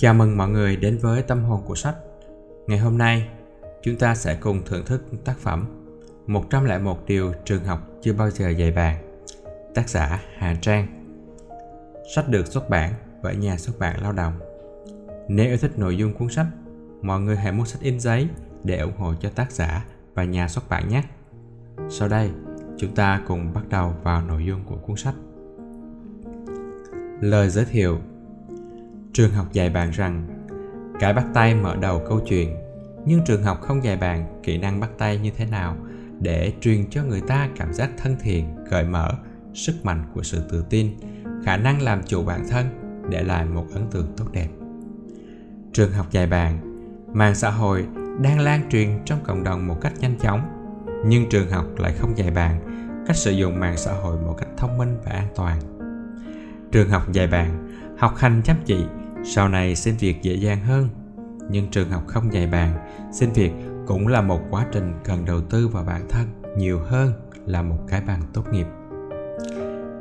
Chào mừng mọi người đến với Tâm hồn của sách. Ngày hôm nay, chúng ta sẽ cùng thưởng thức tác phẩm 101 điều trường học chưa bao giờ dạy bạn. Tác giả Hà Trang. Sách được xuất bản bởi nhà xuất bản Lao động. Nếu yêu thích nội dung cuốn sách, mọi người hãy mua sách in giấy để ủng hộ cho tác giả và nhà xuất bản nhé. Sau đây, chúng ta cùng bắt đầu vào nội dung của cuốn sách. Lời giới thiệu Trường học dạy bạn rằng cái bắt tay mở đầu câu chuyện nhưng trường học không dạy bạn kỹ năng bắt tay như thế nào để truyền cho người ta cảm giác thân thiện, cởi mở, sức mạnh của sự tự tin, khả năng làm chủ bản thân, để lại một ấn tượng tốt đẹp. Trường học dạy bạn, mạng xã hội đang lan truyền trong cộng đồng một cách nhanh chóng, nhưng trường học lại không dạy bạn cách sử dụng mạng xã hội một cách thông minh và an toàn. Trường học dạy bạn học hành chăm chỉ sau này xin việc dễ dàng hơn. Nhưng trường học không dạy bạn, xin việc cũng là một quá trình cần đầu tư vào bản thân nhiều hơn là một cái bằng tốt nghiệp.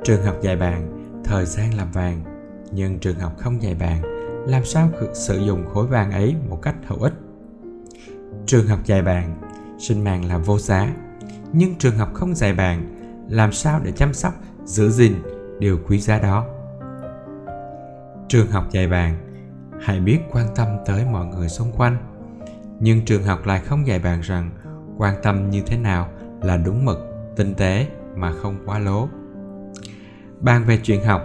Trường học dạy bạn, thời gian làm vàng. Nhưng trường học không dạy bạn, làm sao sử dụng khối vàng ấy một cách hữu ích? Trường học dạy bạn, sinh mạng là vô giá. Nhưng trường học không dạy bạn, làm sao để chăm sóc, giữ gìn điều quý giá đó? Trường học dạy bạn hãy biết quan tâm tới mọi người xung quanh. Nhưng trường học lại không dạy bạn rằng quan tâm như thế nào là đúng mực tinh tế mà không quá lố. Bàn về chuyện học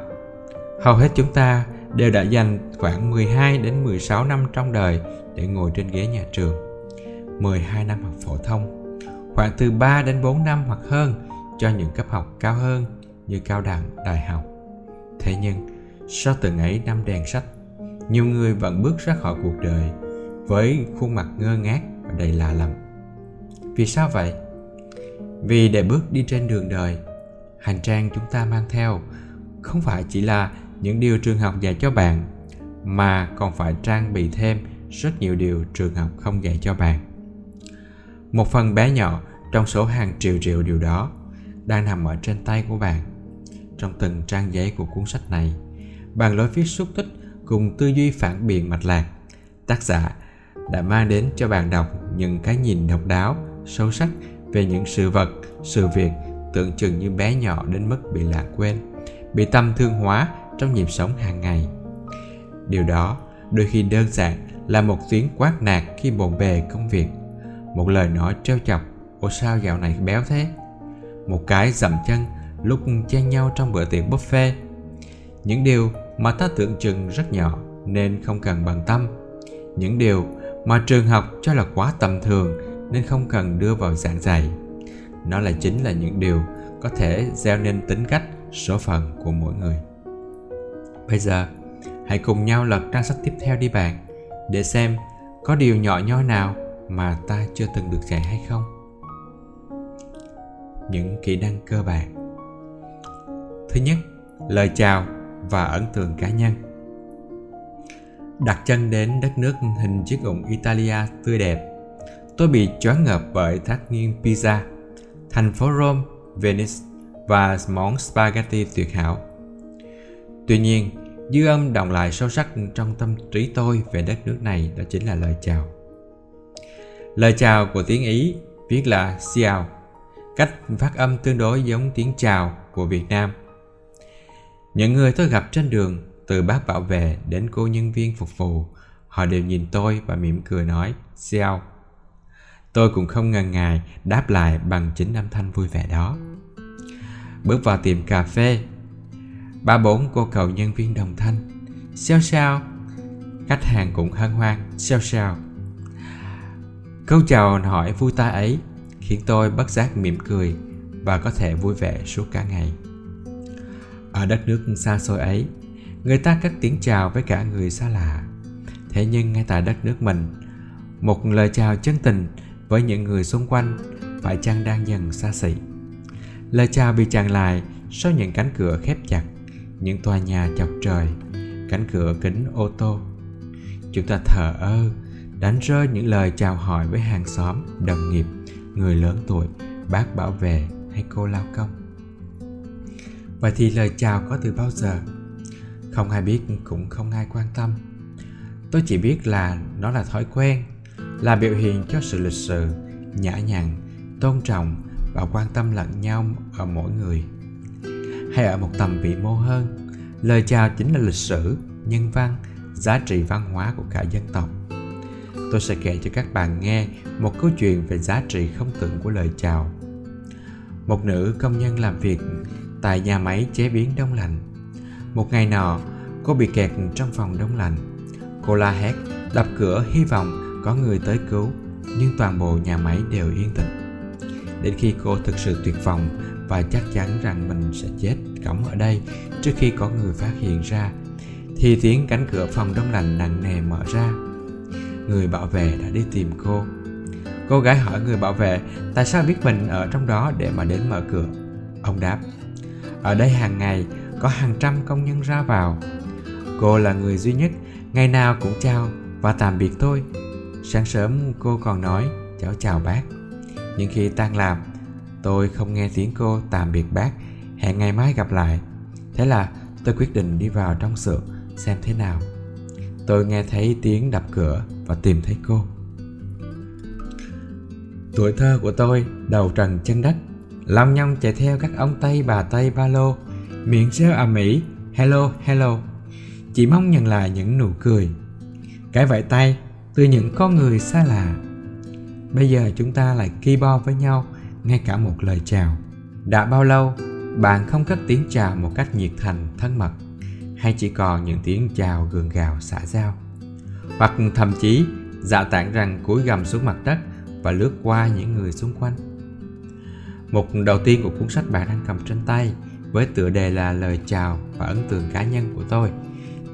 hầu hết chúng ta đều đã dành khoảng 12 đến 16 năm trong đời để ngồi trên ghế nhà trường. 12 năm học phổ thông khoảng từ 3 đến 4 năm hoặc hơn cho những cấp học cao hơn như cao đẳng, đại học. Thế nhưng, sau từng ấy năm đèn sách, nhiều người vẫn bước ra khỏi cuộc đời với khuôn mặt ngơ ngác và đầy lạ lẫm. Vì sao vậy? Vì để bước đi trên đường đời, hành trang chúng ta mang theo không phải chỉ là những điều trường học dạy cho bạn mà còn phải trang bị thêm rất nhiều điều trường học không dạy cho bạn. Một phần bé nhỏ trong số hàng triệu triệu điều đó đang nằm ở trên tay của bạn. Trong từng trang giấy của cuốn sách này, bằng lối viết xúc tích cùng tư duy phản biện mạch lạc, tác giả đã mang đến cho bạn đọc những cái nhìn độc đáo, sâu sắc về những sự vật, sự việc tưởng chừng như bé nhỏ đến mức bị lãng quên, bị tâm thương hóa trong nhịp sống hàng ngày. Điều đó đôi khi đơn giản là một tiếng quát nạt khi bồn bề công việc, một lời nói trêu chọc, ô sao dạo này béo thế? Một cái dậm chân lúc chen nhau trong bữa tiệc buffet. Những điều mà ta tưởng chừng rất nhỏ nên không cần bằng tâm. Những điều mà trường học cho là quá tầm thường nên không cần đưa vào giảng dạy. Nó là chính là những điều có thể gieo nên tính cách, số phận của mỗi người. Bây giờ, hãy cùng nhau lật trang sách tiếp theo đi bạn, để xem có điều nhỏ nhoi nào mà ta chưa từng được dạy hay không. Những kỹ năng cơ bản. Thứ nhất, lời chào và ấn tượng cá nhân. Đặt chân đến đất nước hình chiếc ủng Italia tươi đẹp, tôi bị choáng ngợp bởi thác nghiêng Pisa, thành phố Rome, Venice và món spaghetti tuyệt hảo. Tuy nhiên, dư âm đồng lại sâu sắc trong tâm trí tôi về đất nước này đó chính là lời chào. Lời chào của tiếng ý viết là xiao cách phát âm tương đối giống tiếng chào của việt nam những người tôi gặp trên đường, từ bác bảo vệ đến cô nhân viên phục vụ, họ đều nhìn tôi và mỉm cười nói, Xiao. Tôi cũng không ngần ngại đáp lại bằng chính âm thanh vui vẻ đó. Bước vào tiệm cà phê, ba bốn cô cậu nhân viên đồng thanh, Xiao Xiao. Khách hàng cũng hân hoan, Xiao Xiao. Câu chào hỏi vui tai ấy khiến tôi bất giác mỉm cười và có thể vui vẻ suốt cả ngày. Ở đất nước xa xôi ấy, người ta cất tiếng chào với cả người xa lạ. Thế nhưng ngay tại đất nước mình, một lời chào chân tình với những người xung quanh phải chăng đang dần xa xỉ. Lời chào bị chặn lại sau những cánh cửa khép chặt, những tòa nhà chọc trời, cánh cửa kính ô tô. Chúng ta thờ ơ, đánh rơi những lời chào hỏi với hàng xóm, đồng nghiệp, người lớn tuổi, bác bảo vệ hay cô lao công. Vậy thì lời chào có từ bao giờ? Không ai biết, cũng không ai quan tâm. tôi chỉ biết là nó là thói quen, là biểu hiện cho sự lịch sự, nhã nhặn, tôn trọng và quan tâm lẫn nhau ở mỗi người hay ở một tầm vĩ mô hơn, lời chào chính là lịch sử, nhân văn, giá trị văn hóa của cả dân tộc tôi sẽ kể cho các bạn nghe một câu chuyện về giá trị không tưởng của lời chào một nữ công nhân làm việc tại nhà máy chế biến đông lạnh. Một ngày nọ, cô bị kẹt trong phòng đông lạnh. Cô la hét, đập cửa, hy vọng có người tới cứu, nhưng toàn bộ nhà máy đều yên tĩnh. Đến khi cô thực sự tuyệt vọng và chắc chắn rằng mình sẽ chết cõng ở đây trước khi có người phát hiện ra, thì tiếng cánh cửa phòng đông lạnh nặng nề mở ra. Người bảo vệ đã đi tìm cô. Cô gái hỏi người bảo vệ, tại sao biết mình ở trong đó để mà đến mở cửa? Ông đáp ở đây hàng ngày, có hàng trăm công nhân ra vào. Cô là người duy nhất, ngày nào cũng chào và tạm biệt tôi. Sáng sớm, cô còn nói, cháu chào bác. Nhưng khi tan làm, tôi không nghe tiếng cô tạm biệt bác. Hẹn ngày mai gặp lại. Thế là tôi quyết định đi vào trong xưởng xem thế nào. Tôi nghe thấy tiếng đập cửa và tìm thấy cô. Tuổi thơ của tôi đầu trần chân đất. Long nhong chạy theo các ông tây, bà tây, ba lô. Miệng reo ầm mỹ hello hello. Chỉ mong nhận lại những nụ cười. Cái vẫy tay từ những con người xa lạ. Bây giờ chúng ta lại keyboard với nhau, ngay cả một lời chào. Đã bao lâu, bạn không cất tiếng chào một cách nhiệt thành, thân mật, hay chỉ còn những tiếng chào gượng gạo xã giao hoặc thậm chí dạ tản rằng cúi gầm xuống mặt đất và lướt qua những người xung quanh một đầu tiên của cuốn sách bạn đang cầm trên tay với tựa đề là lời chào và ấn tượng cá nhân của tôi.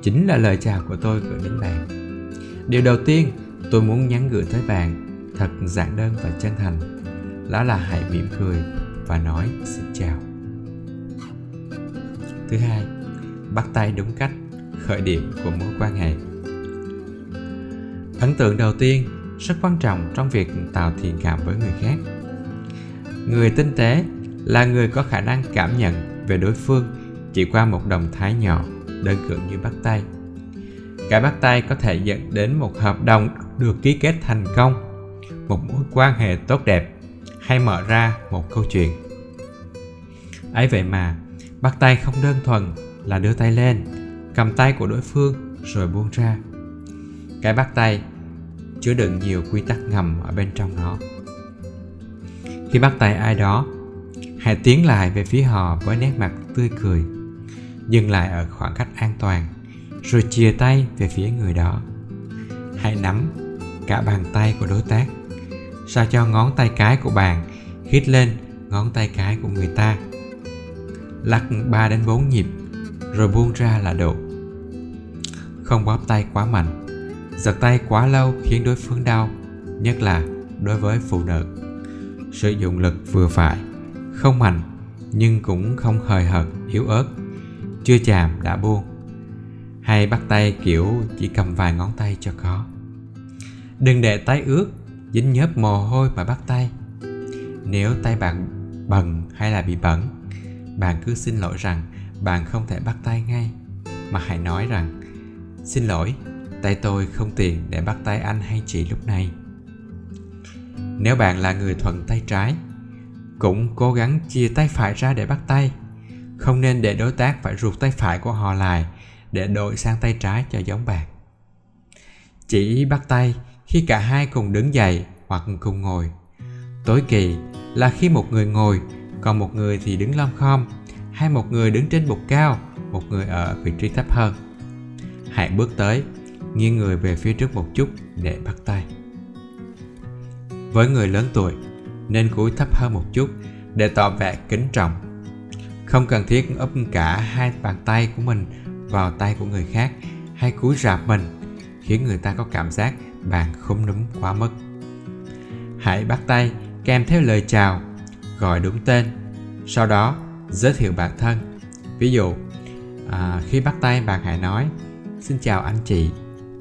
Chính là lời chào của tôi gửi đến bạn. Điều đầu tiên, tôi muốn nhắn gửi tới bạn, thật giản đơn và chân thành. Đó là hãy mỉm cười và nói xin chào. Thứ hai, bắt tay đúng cách, khởi điểm của mối quan hệ. Ấn tượng đầu tiên, rất quan trọng trong việc tạo thiện cảm với người khác người tinh tế là người có khả năng cảm nhận về đối phương chỉ qua một động thái nhỏ, đơn cử như bắt tay. Cái bắt tay có thể dẫn đến một hợp đồng được ký kết thành công, một mối quan hệ tốt đẹp hay mở ra một câu chuyện. Ấy vậy mà, bắt tay không đơn thuần là đưa tay lên, cầm tay của đối phương rồi buông ra. Cái bắt tay chứa đựng nhiều quy tắc ngầm ở bên trong nó khi bắt tay ai đó, hãy tiến lại về phía họ với nét mặt tươi cười. Dừng lại ở khoảng cách an toàn, rồi chia tay về phía người đó. Hãy nắm cả bàn tay của đối tác, sao cho ngón tay cái của bạn hít lên ngón tay cái của người ta. Lắc 3 đến 4 nhịp, rồi buông ra là độ không bóp tay quá mạnh, giật tay quá lâu khiến đối phương đau, nhất là đối với phụ nữ sử dụng lực vừa phải, không mạnh, nhưng cũng không hời hợt, yếu ớt, chưa chạm đã buông. Hay bắt tay, kiểu, chỉ cầm vài ngón tay cho có. Đừng để tay ướt, dính nhớp mồ hôi mà bắt tay. Nếu tay bạn bẩn hay là bị bẩn, bạn cứ xin lỗi rằng bạn không thể bắt tay ngay. Mà hãy nói rằng, xin lỗi, tay tôi không tiền để bắt tay anh hay chị lúc này nếu bạn là người thuận tay trái, cũng cố gắng chia tay phải ra để bắt tay. Không nên để đối tác phải ruột tay phải của họ lại để đổi sang tay trái cho giống bạn. Chỉ bắt tay khi cả hai cùng đứng dậy hoặc cùng ngồi. Tối kỳ là khi một người ngồi, còn một người thì đứng lom khom, hay một người đứng trên bục cao, một người ở vị trí thấp hơn. Hãy bước tới, nghiêng người về phía trước một chút để bắt tay với người lớn tuổi nên cúi thấp hơn một chút để tỏ vẻ kính trọng. Không cần thiết úp cả hai bàn tay của mình vào tay của người khác hay cúi rạp mình khiến người ta có cảm giác bạn không núm quá mức. Hãy bắt tay kèm theo lời chào gọi đúng tên sau đó giới thiệu bản thân. Ví dụ à, khi bắt tay bạn hãy nói xin chào anh chị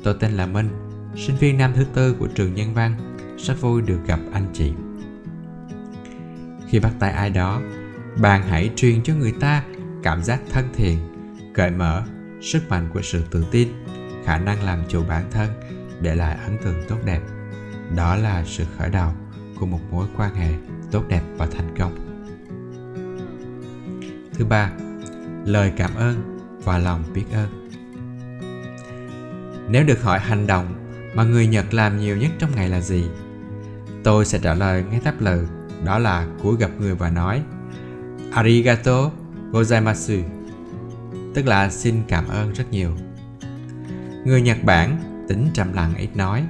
tôi tên là minh sinh viên năm thứ tư của trường nhân văn rất vui được gặp anh chị. Khi bắt tay ai đó, bạn hãy truyền cho người ta cảm giác thân thiện, cởi mở, sức mạnh của sự tự tin, khả năng làm chủ bản thân để lại ấn tượng tốt đẹp. Đó là sự khởi đầu của một mối quan hệ tốt đẹp và thành công. Thứ ba, lời cảm ơn và lòng biết ơn. Nếu được hỏi hành động mà người nhật làm nhiều nhất trong ngày là gì? Tôi sẽ trả lời ngay tháp lời, đó là cúi gặp người và nói, arigato gozaimasu. Tức là xin cảm ơn rất nhiều. Người nhật bản tính trầm lặng ít nói,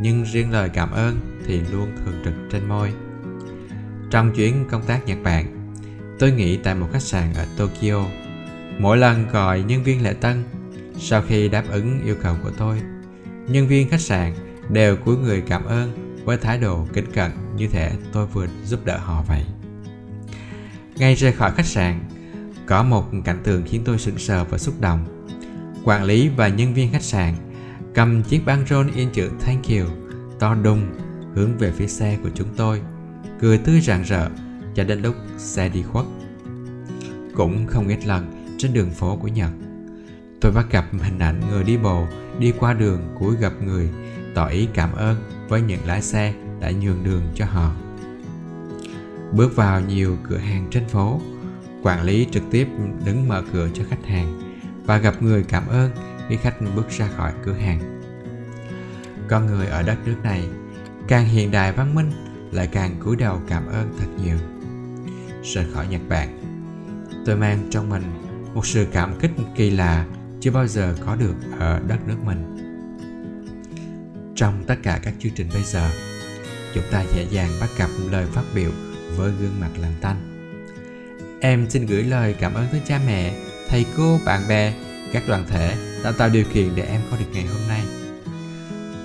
nhưng riêng lời cảm ơn thì luôn thường trực trên môi. Trong chuyến công tác nhật bản, tôi nghỉ tại một khách sạn ở tokyo. Mỗi lần gọi nhân viên lễ tân, sau khi đáp ứng yêu cầu của tôi, nhân viên khách sạn đều cúi người cảm ơn với thái độ kính cận như thể tôi vừa giúp đỡ họ vậy. Ngay rời khỏi khách sạn, có một cảnh tượng khiến tôi sững sờ và xúc động. Quản lý và nhân viên khách sạn cầm chiếc băng rôn in chữ thank you to đùng hướng về phía xe của chúng tôi, cười tươi rạng rỡ cho đến lúc xe đi khuất. Cũng không ít lần trên đường phố của nhật, tôi bắt gặp hình ảnh người đi bộ đi qua đường cúi gặp người tỏ ý cảm ơn với những lái xe đã nhường đường cho họ. Bước vào nhiều cửa hàng trên phố, quản lý trực tiếp đứng mở cửa cho khách hàng và gặp người cảm ơn khi khách bước ra khỏi cửa hàng. Con người ở đất nước này càng hiện đại văn minh lại càng cúi đầu cảm ơn thật nhiều. Rời khỏi nhật bản, tôi mang trong mình một sự cảm kích kỳ lạ chưa bao giờ có được ở đất nước mình trong tất cả các chương trình bây giờ. Chúng ta dễ dàng bắt gặp lời phát biểu với gương mặt lạnh tanh. Em xin gửi lời cảm ơn tới cha mẹ, thầy cô, bạn bè, các đoàn thể đã tạo điều kiện để em có được ngày hôm nay.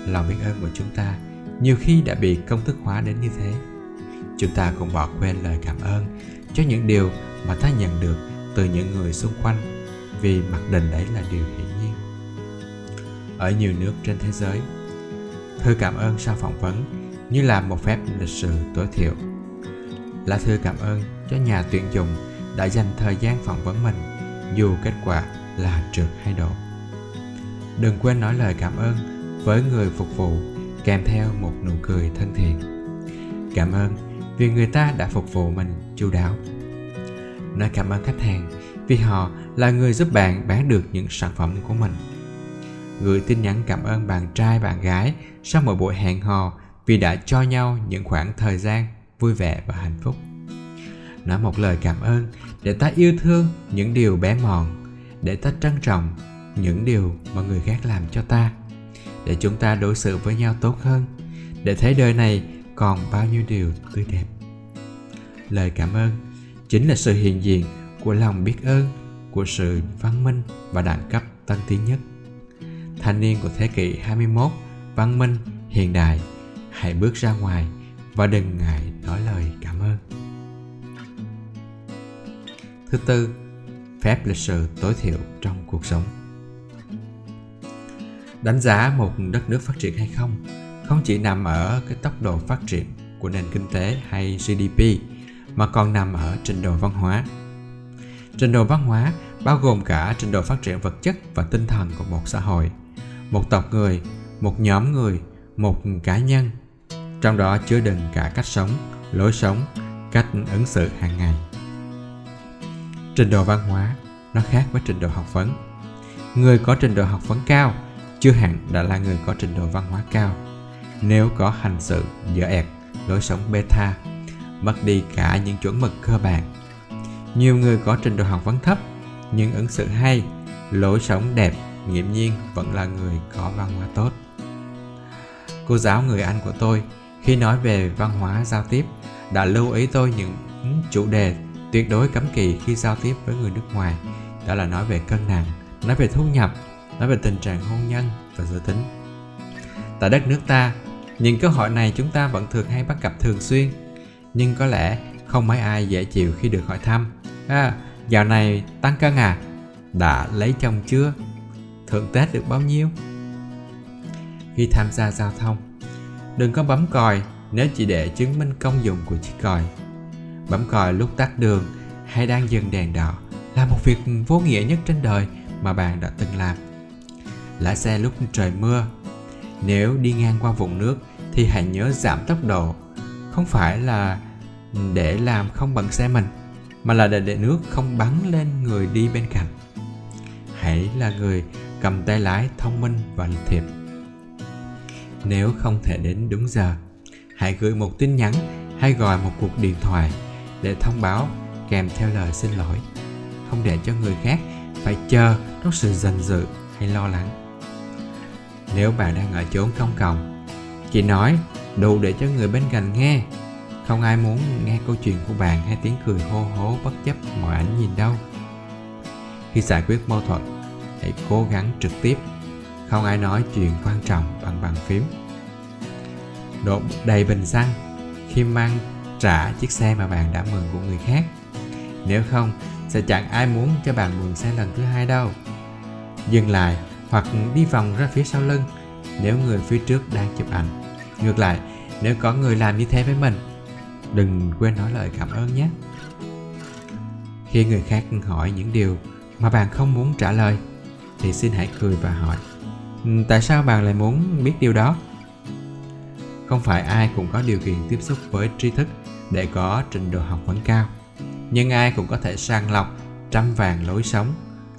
Lòng biết ơn của chúng ta nhiều khi đã bị công thức hóa đến như thế. Chúng ta cũng bỏ quên lời cảm ơn cho những điều mà ta nhận được từ những người xung quanh, vì mặc định đấy là điều hiển nhiên. Ở nhiều nước trên thế giới thư cảm ơn sau phỏng vấn như là một phép lịch sự tối thiểu. Là thư cảm ơn cho nhà tuyển dụng đã dành thời gian phỏng vấn mình, dù kết quả là trượt hay đổ. Đừng quên nói lời cảm ơn với người phục vụ kèm theo một nụ cười thân thiện. Cảm ơn vì người ta đã phục vụ mình chu đáo. Nói cảm ơn khách hàng vì họ là người giúp bạn bán được những sản phẩm của mình. Gửi tin nhắn cảm ơn bạn trai, bạn gái sau mỗi buổi hẹn hò vì đã cho nhau những khoảng thời gian vui vẻ và hạnh phúc. Nói một lời cảm ơn để ta yêu thương những điều bé mọn, để ta trân trọng những điều mà người khác làm cho ta, để chúng ta đối xử với nhau tốt hơn, để thấy đời này còn bao nhiêu điều tươi đẹp. Lời cảm ơn chính là sự hiện diện của lòng biết ơn, của sự văn minh và đẳng cấp tân tiến nhất. Thanh niên của thế kỷ 21 văn minh, hiện đại. Hãy bước ra ngoài và đừng ngại nói lời cảm ơn. Thứ tư, phép lịch sự tối thiểu trong cuộc sống. Đánh giá một đất nước phát triển hay không không chỉ nằm ở cái tốc độ phát triển của nền kinh tế hay gdp mà còn nằm ở trình độ văn hóa. Trình độ văn hóa bao gồm cả trình độ phát triển vật chất và tinh thần của một xã hội. Một tộc người một nhóm người, một cá nhân. Trong đó chứa đựng cả cách sống, lối sống, cách ứng xử hàng ngày. Trình độ văn hóa nó khác với trình độ học vấn. Người có trình độ học vấn cao, chưa hẳn đã là người có trình độ văn hóa cao. Nếu có hành xử dở ẹt lối sống beta mất đi cả những chuẩn mực cơ bản. Nhiều người có trình độ học vấn thấp, nhưng ứng xử hay, lối sống đẹp, nghiễm nhiên vẫn là người có văn hóa tốt cô giáo người anh của tôi khi nói về văn hóa giao tiếp đã lưu ý tôi những chủ đề tuyệt đối cấm kỵ khi giao tiếp với người nước ngoài. Đó là nói về cân nặng nói về thu nhập nói về tình trạng hôn nhân và giới tính. Tại đất nước ta những câu hỏi này chúng ta vẫn thường hay bắt gặp thường xuyên nhưng có lẽ không mấy ai dễ chịu khi được hỏi thăm. À, dạo này tăng cân à? Đã lấy chồng chưa? Thưởng tết được bao nhiêu? Khi tham gia giao thông đừng có bấm còi nếu chỉ để chứng minh công dụng của chiếc còi bấm còi lúc tắt đường hay đang dừng đèn đỏ là một việc vô nghĩa nhất trên đời mà bạn đã từng làm lái xe lúc trời mưa. Nếu đi ngang qua vùng nước thì hãy nhớ giảm tốc độ. Không phải là để làm không bằng xe mình, mà là để, để nước không bắn lên người đi bên cạnh. Hãy là người cầm tay lái thông minh và lịch thiệp. Nếu không thể đến đúng giờ, hãy gửi một tin nhắn hay gọi một cuộc điện thoại để thông báo kèm theo lời xin lỗi. Không để cho người khác phải chờ trong sự giận dự hay lo lắng. Nếu bạn đang ở chốn công cộng chỉ nói đủ để cho người bên cạnh nghe. Không ai muốn nghe câu chuyện của bạn hay tiếng cười hô hố bất chấp mọi ánh nhìn đâu. Khi giải quyết mâu thuẫn hãy cố gắng trực tiếp không ai nói chuyện quan trọng bằng bàn phím. Đổ đầy bình xăng khi mang trả chiếc xe mà bạn đã mượn của người khác. Nếu không, sẽ chẳng ai muốn cho bạn mượn xe lần thứ hai đâu. Dừng lại hoặc đi vòng ra phía sau lưng nếu người phía trước đang chụp ảnh. Ngược lại, nếu có người làm như thế với mình, đừng quên nói lời cảm ơn nhé. Khi người khác hỏi những điều mà bạn không muốn trả lời, thì xin hãy cười và hỏi. Ừ, tại sao bạn lại muốn biết điều đó? Không phải ai cũng có điều kiện tiếp xúc với tri thức để có trình độ học vấn cao, nhưng ai cũng có thể sàng lọc, trăm vàng lối sống,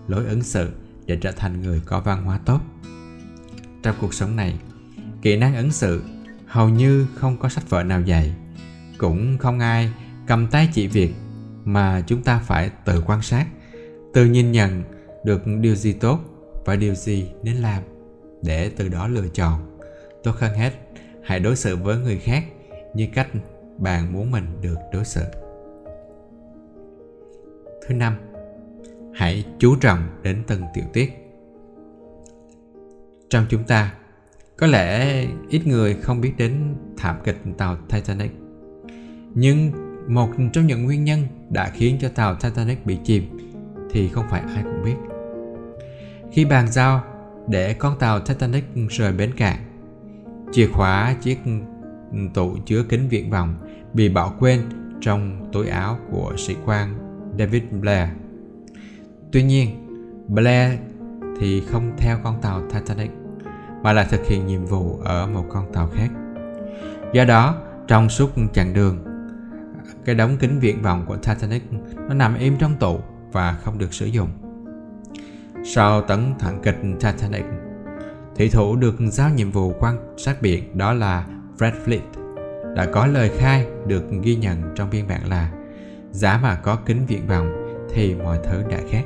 lối ứng xử để trở thành người có văn hóa tốt. Trong cuộc sống này, kỹ năng ứng xử hầu như không có sách vở nào dạy, cũng không ai cầm tay chỉ việc mà chúng ta phải tự quan sát, tự nhìn nhận được điều gì tốt và điều gì nên làm để từ đó lựa chọn. Tốt hơn hết hãy đối xử với người khác như cách bạn muốn mình được đối xử. Thứ năm, hãy chú trọng đến từng tiểu tiết. Trong chúng ta, có lẽ ít người không biết đến thảm kịch tàu titanic, nhưng một trong những nguyên nhân đã khiến cho tàu titanic bị chìm thì không phải ai cũng biết. Khi bàn giao để con tàu titanic rời bến cảng chìa khóa chiếc tủ chứa kính viễn vọng bị bỏ quên trong túi áo của sĩ quan David Blair. Tuy nhiên, Blair thì không theo con tàu Titanic mà là thực hiện nhiệm vụ ở một con tàu khác. Do đó, trong suốt chặng đường, cái đống kính viễn vọng của Titanic nó nằm im trong tủ và không được sử dụng. Sau tấn thẳng kịch Titanic, thủy thủ được giao nhiệm vụ quan sát biển đó là Fred Fleet đã có lời khai được ghi nhận trong biên bản là giá mà có kính viễn vọng thì mọi thứ đã khác.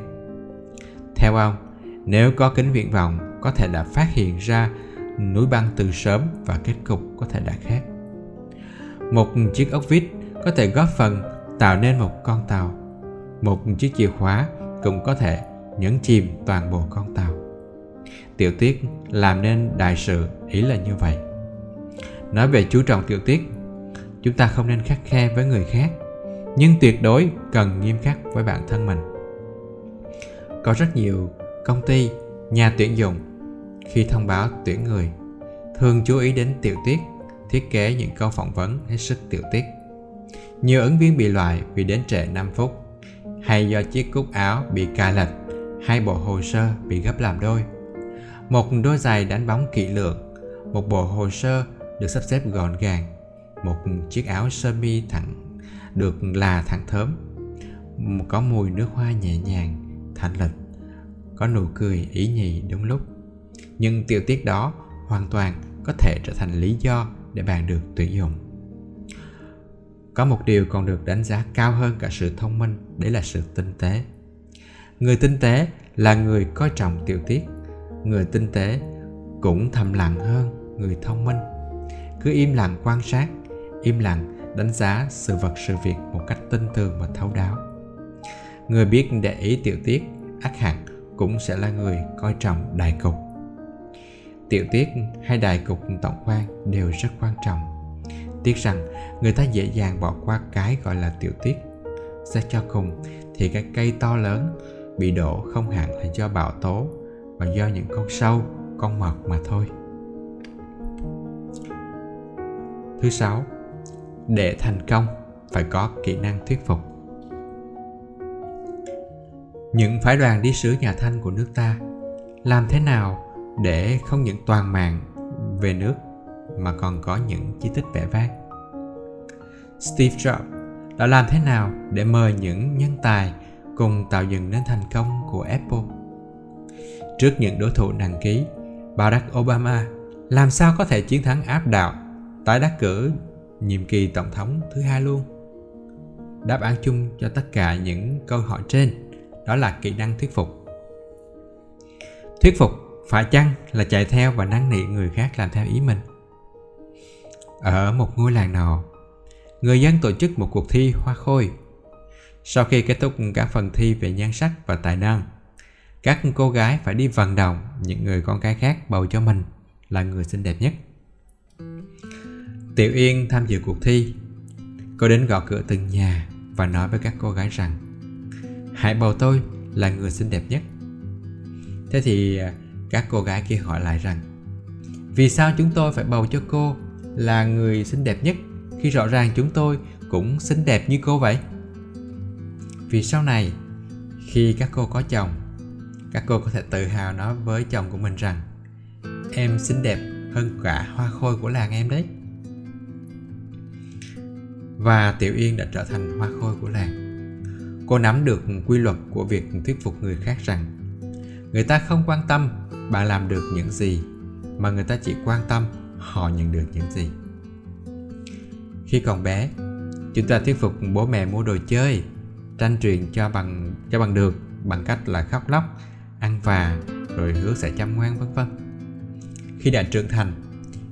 Theo ông, nếu có kính viễn vọng có thể đã phát hiện ra núi băng từ sớm và kết cục có thể đã khác. Một chiếc ốc vít có thể góp phần tạo nên một con tàu. Một chiếc chìa khóa cũng có thể nhấn chìm toàn bộ con tàu. Tiểu tiết làm nên đại sự ý là như vậy. Nói về chú trọng tiểu tiết, chúng ta không nên khắc khe với người khác, nhưng tuyệt đối cần nghiêm khắc với bản thân mình. Có rất nhiều công ty, nhà tuyển dụng khi thông báo tuyển người thường chú ý đến tiểu tiết, thiết kế những câu phỏng vấn hết sức tiểu tiết. Nhiều ứng viên bị loại vì đến trễ 5 phút, hay do chiếc cúc áo bị cài lệch, hai bộ hồ sơ bị gấp làm đôi. Một đôi giày đánh bóng kỹ lưỡng, một bộ hồ sơ được sắp xếp gọn gàng một chiếc áo sơ mi thẳng được là thẳng thớm có mùi nước hoa nhẹ nhàng thanh lịch có nụ cười ý nhì đúng lúc. Nhưng tiêu tiết đó hoàn toàn có thể trở thành lý do để bạn được tuyển dụng. Có một điều còn được đánh giá cao hơn cả sự thông minh đấy là sự tinh tế người tinh tế là người coi trọng tiểu tiết. Người tinh tế cũng thầm lặng hơn người thông minh. Cứ im lặng quan sát, im lặng đánh giá sự vật, sự việc một cách tinh tường và thấu đáo. Người biết để ý tiểu tiết, ác hẳn cũng sẽ là người coi trọng đại cục. Tiểu tiết hay đại cục tổng quan đều rất quan trọng. Tiếc rằng người ta dễ dàng bỏ qua cái gọi là tiểu tiết. Xét cho cùng thì cái cây to lớn bị đổ không hẳn là do bão tố mà do những con sâu con mọt mà thôi Thứ sáu, để thành công phải có kỹ năng thuyết phục. Những phái đoàn đi sứ nhà Thanh của nước ta làm thế nào để không những toàn mạng về nước mà còn có những chi tiết vẻ vang. Steve Jobs đã làm thế nào để mời những nhân tài cùng tạo dựng nên thành công của Apple? Trước những đối thủ nặng ký, Barack Obama làm sao có thể chiến thắng áp đảo tái đắc cử nhiệm kỳ tổng thống thứ hai luôn? Đáp án chung cho tất cả những câu hỏi trên đó là kỹ năng thuyết phục. Thuyết phục phải chăng là chạy theo và năn nỉ người khác làm theo ý mình? Ở một ngôi làng nào người dân tổ chức một cuộc thi hoa khôi. Sau khi kết thúc các phần thi về nhan sắc và tài năng, các cô gái phải đi vận động những người con cái khác bầu cho mình là người xinh đẹp nhất. Tiểu Yên tham dự cuộc thi. Cô đến gõ cửa từng nhà và nói với các cô gái rằng Hãy bầu tôi là người xinh đẹp nhất. Thế thì à, các cô gái kia hỏi lại rằng Vì sao chúng tôi phải bầu cho cô là người xinh đẹp nhất khi rõ ràng chúng tôi cũng xinh đẹp như cô vậy? Vì sau này, khi các cô có chồng, các cô có thể tự hào nói với chồng của mình rằng Em xinh đẹp hơn cả hoa khôi của làng em đấy. Và Tiểu Yên đã trở thành hoa khôi của làng. Cô nắm được quy luật của việc thuyết phục người khác rằng người ta không quan tâm bạn làm được những gì mà người ta chỉ quan tâm họ nhận được những gì khi còn bé chúng ta thuyết phục bố mẹ mua đồ chơi tranh truyền cho bằng cho bằng được bằng cách là khóc lóc, ăn và rồi hứa sẽ chăm ngoan, vân vân. Khi đã trưởng thành,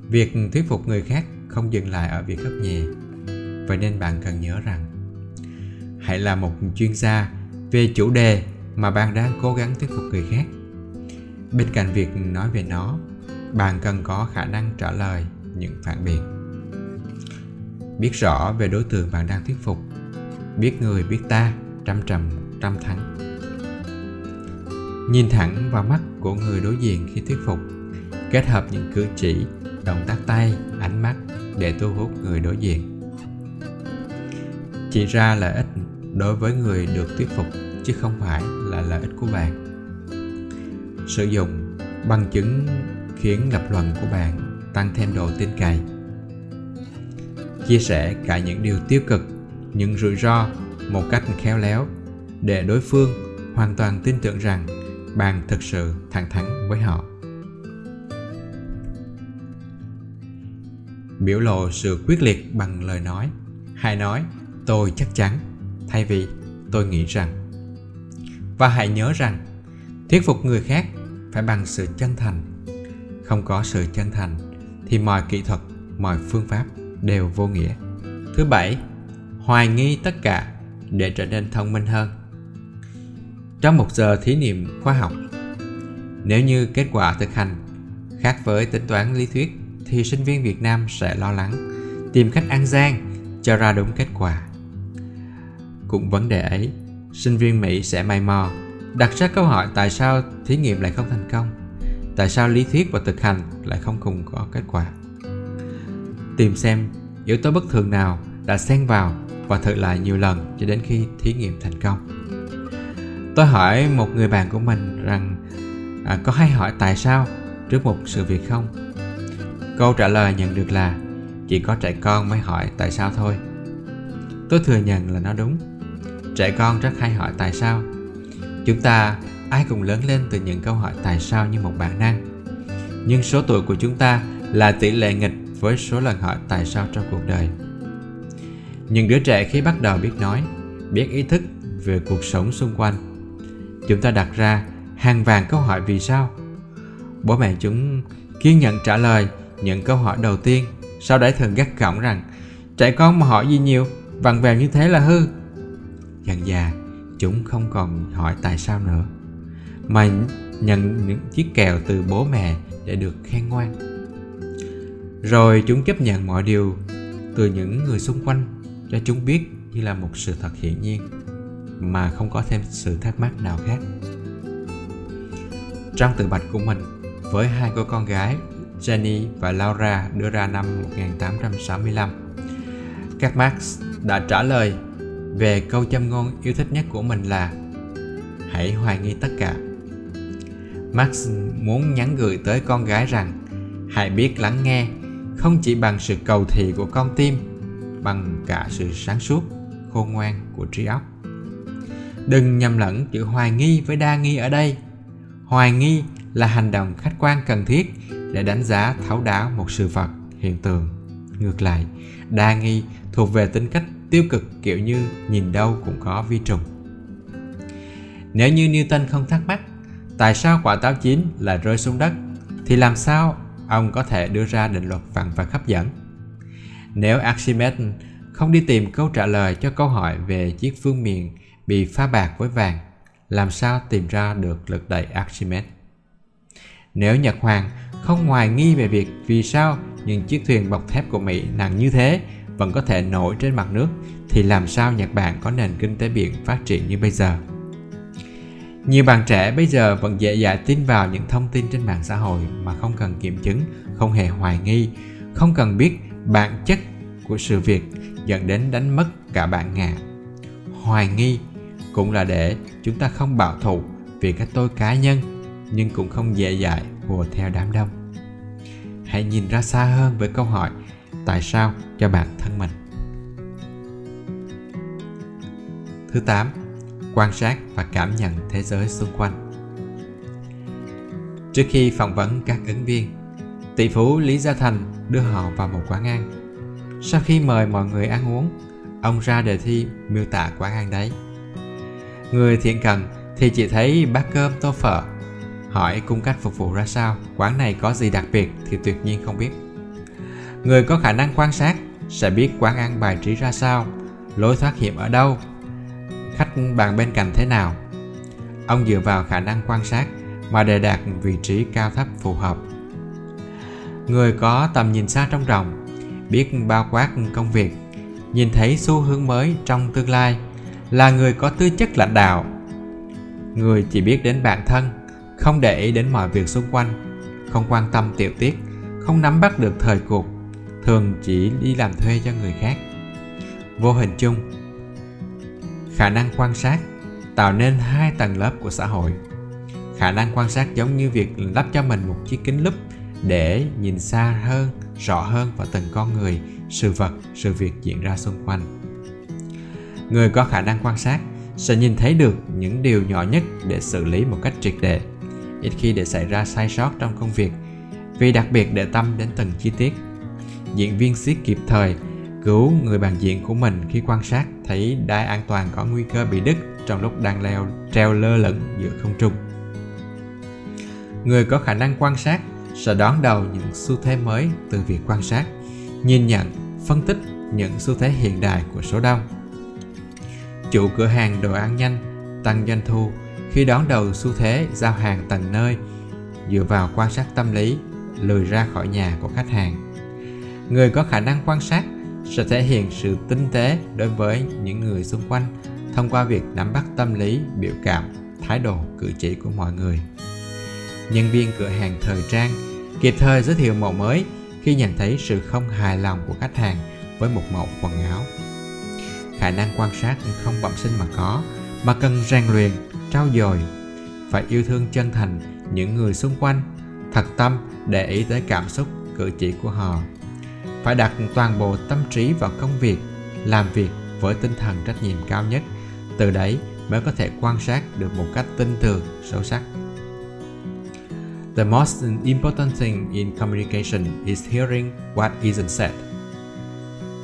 việc thuyết phục người khác không dừng lại ở việc khóc nhẹ vậy nên bạn cần nhớ rằng, hãy là một chuyên gia về chủ đề mà bạn đang cố gắng thuyết phục người khác. Bên cạnh việc nói về nó, bạn cần có khả năng trả lời những phản biện. Biết rõ về đối tượng bạn đang thuyết phục biết người, biết ta trăm trầm trăm thắng nhìn thẳng vào mắt của người đối diện khi thuyết phục, kết hợp những cử chỉ, động tác tay, ánh mắt để thu hút người đối diện. Chỉ ra lợi ích đối với người được thuyết phục, chứ không phải là lợi ích của bạn. Sử dụng bằng chứng khiến lập luận của bạn tăng thêm độ tin cậy. Chia sẻ cả những điều tiêu cực những rủi ro một cách khéo léo để đối phương hoàn toàn tin tưởng rằng bạn thực sự thẳng thắn với họ. Biểu lộ sự quyết liệt bằng lời nói, hãy nói, tôi chắc chắn. Thay vì, tôi nghĩ rằng. Và hãy nhớ rằng, thuyết phục người khác phải bằng sự chân thành. Không có sự chân thành thì mọi kỹ thuật, mọi phương pháp đều vô nghĩa. Thứ bảy hoài nghi tất cả để trở nên thông minh hơn. Trong một giờ thí nghiệm khoa học, nếu như kết quả thực hành khác với tính toán lý thuyết, thì sinh viên việt nam sẽ lo lắng, tìm cách ăn gian cho ra đúng kết quả. Cũng vấn đề ấy, sinh viên mỹ sẽ may mò, đặt ra câu hỏi tại sao thí nghiệm lại không thành công, tại sao lý thuyết và thực hành lại không cùng có kết quả. Tìm xem yếu tố bất thường nào đã xen vào và thử lại nhiều lần cho đến khi thí nghiệm thành công. Tôi hỏi một người bạn của mình rằng à, có hay hỏi tại sao trước một sự việc không? Câu trả lời nhận được là chỉ có trẻ con mới hỏi tại sao thôi. Tôi thừa nhận là nó đúng. Trẻ con rất hay hỏi tại sao. Chúng ta ai cũng lớn lên từ những câu hỏi tại sao như một bản năng. Nhưng số tuổi của chúng ta là tỷ lệ nghịch với số lần hỏi tại sao trong cuộc đời. Những đứa trẻ khi bắt đầu biết nói, biết ý thức về cuộc sống xung quanh, chúng ta đặt ra hàng vàng câu hỏi vì sao. Bố mẹ chúng kiên nhẫn trả lời những câu hỏi đầu tiên, sau đấy thường gắt gỏng rằng trẻ con mà hỏi gì nhiều, vặn vẹo như thế là hư. Dần già, chúng không còn hỏi tại sao nữa mà nhận những chiếc kèo từ bố mẹ để được khen ngoan rồi chúng chấp nhận mọi điều từ những người xung quanh cho chúng biết như là một sự thật hiển nhiên, mà không có thêm sự thắc mắc nào khác. Trong tự bạch của mình với hai cô con gái, Jenny và Laura, đưa ra năm 1865 các Marx đã trả lời về câu châm ngôn yêu thích nhất của mình là hãy hoài nghi tất cả. Max muốn nhắn gửi tới con gái rằng, hãy biết lắng nghe, không chỉ bằng sự cầu thị của con tim bằng cả sự sáng suốt, khôn ngoan của trí óc. Đừng nhầm lẫn chữ hoài nghi với đa nghi ở đây. Hoài nghi là hành động khách quan cần thiết để đánh giá, thấu đáo một sự vật, hiện tượng. Ngược lại, đa nghi thuộc về tính cách tiêu cực, kiểu như nhìn đâu cũng có vi trùng. Nếu như newton không thắc mắc, tại sao quả táo chín lại rơi xuống đất, thì làm sao ông có thể đưa ra định luật vặn và hấp dẫn? Nếu archimedes không đi tìm câu trả lời cho câu hỏi về chiếc phương miền bị pha bạc với vàng làm sao tìm ra được lực đẩy archimedes? Nếu nhật hoàng không hoài nghi về việc vì sao những chiếc thuyền bọc thép của mỹ nặng như thế vẫn có thể nổi trên mặt nước thì làm sao nhật bản có nền kinh tế biển phát triển như bây giờ? Nhiều bạn trẻ bây giờ vẫn dễ dãi tin vào những thông tin trên mạng xã hội mà không cần kiểm chứng, không hề hoài nghi, không cần biết bản chất của sự việc dẫn đến đánh mất cả bản ngã. Hoài nghi cũng là để chúng ta không bảo thủ vì cái tôi cá nhân nhưng cũng không dễ dãi hùa theo đám đông. Hãy nhìn ra xa hơn với câu hỏi tại sao cho bản thân mình. Thứ 8 quan sát và cảm nhận thế giới xung quanh. Trước khi phỏng vấn các ứng viên, tỷ phú Lý Gia Thành đưa họ vào một quán ăn. Sau khi mời mọi người ăn uống, ông ra đề thi miêu tả quán ăn đấy. Người thiện cần thì chỉ thấy bát cơm tô phở. Hỏi cung cách phục vụ ra sao, quán này có gì đặc biệt thì tuyệt nhiên không biết. Người có khả năng quan sát sẽ biết quán ăn bài trí ra sao, lối thoát hiểm ở đâu khách bàn bên cạnh thế nào. Ông dựa vào khả năng quan sát mà đề đạt vị trí cao thấp phù hợp. Người có tầm nhìn xa trong rộng, biết bao quát công việc, nhìn thấy xu hướng mới trong tương lai, là người có tư chất lãnh đạo. Người chỉ biết đến bản thân, không để ý đến mọi việc xung quanh, không quan tâm tiểu tiết, không nắm bắt được thời cuộc, thường chỉ đi làm thuê cho người khác. Vô hình chung, khả năng quan sát tạo nên hai tầng lớp của xã hội khả năng quan sát giống như việc lắp cho mình một chiếc kính lúp để nhìn xa hơn, rõ hơn vào từng con người, sự vật, sự việc diễn ra xung quanh người có khả năng quan sát sẽ nhìn thấy được những điều nhỏ nhất để xử lý một cách triệt để, ít khi để xảy ra sai sót trong công việc, vì đặc biệt để tâm đến từng chi tiết diễn viên siết kịp thời, cứu người bạn diện của mình khi quan sát thấy đai an toàn có nguy cơ bị đứt trong lúc đang leo, treo lơ lửng giữa không trung. Người có khả năng quan sát sẽ đón đầu những xu thế mới từ việc quan sát, nhìn nhận, phân tích những xu thế hiện đại của số đông. Chủ cửa hàng đồ ăn nhanh tăng doanh thu khi đón đầu xu thế giao hàng tận nơi dựa vào quan sát tâm lý lười ra khỏi nhà của khách hàng. Người có khả năng quan sát sẽ thể hiện sự tinh tế đối với những người xung quanh thông qua việc nắm bắt tâm lý, biểu cảm, thái độ, cử chỉ của mọi người. Nhân viên cửa hàng thời trang kịp thời giới thiệu mẫu mới khi nhận thấy sự không hài lòng của khách hàng với một mẫu quần áo. Khả năng quan sát không bẩm sinh mà có, mà cần rèn luyện, trau dồi. Phải yêu thương chân thành những người xung quanh, thật tâm để ý tới cảm xúc, cử chỉ của họ phải đặt toàn bộ tâm trí vào công việc làm việc với tinh thần trách nhiệm cao nhất từ đấy mới có thể quan sát được một cách tinh tường sâu sắc The most important thing in communication is hearing what isn't said.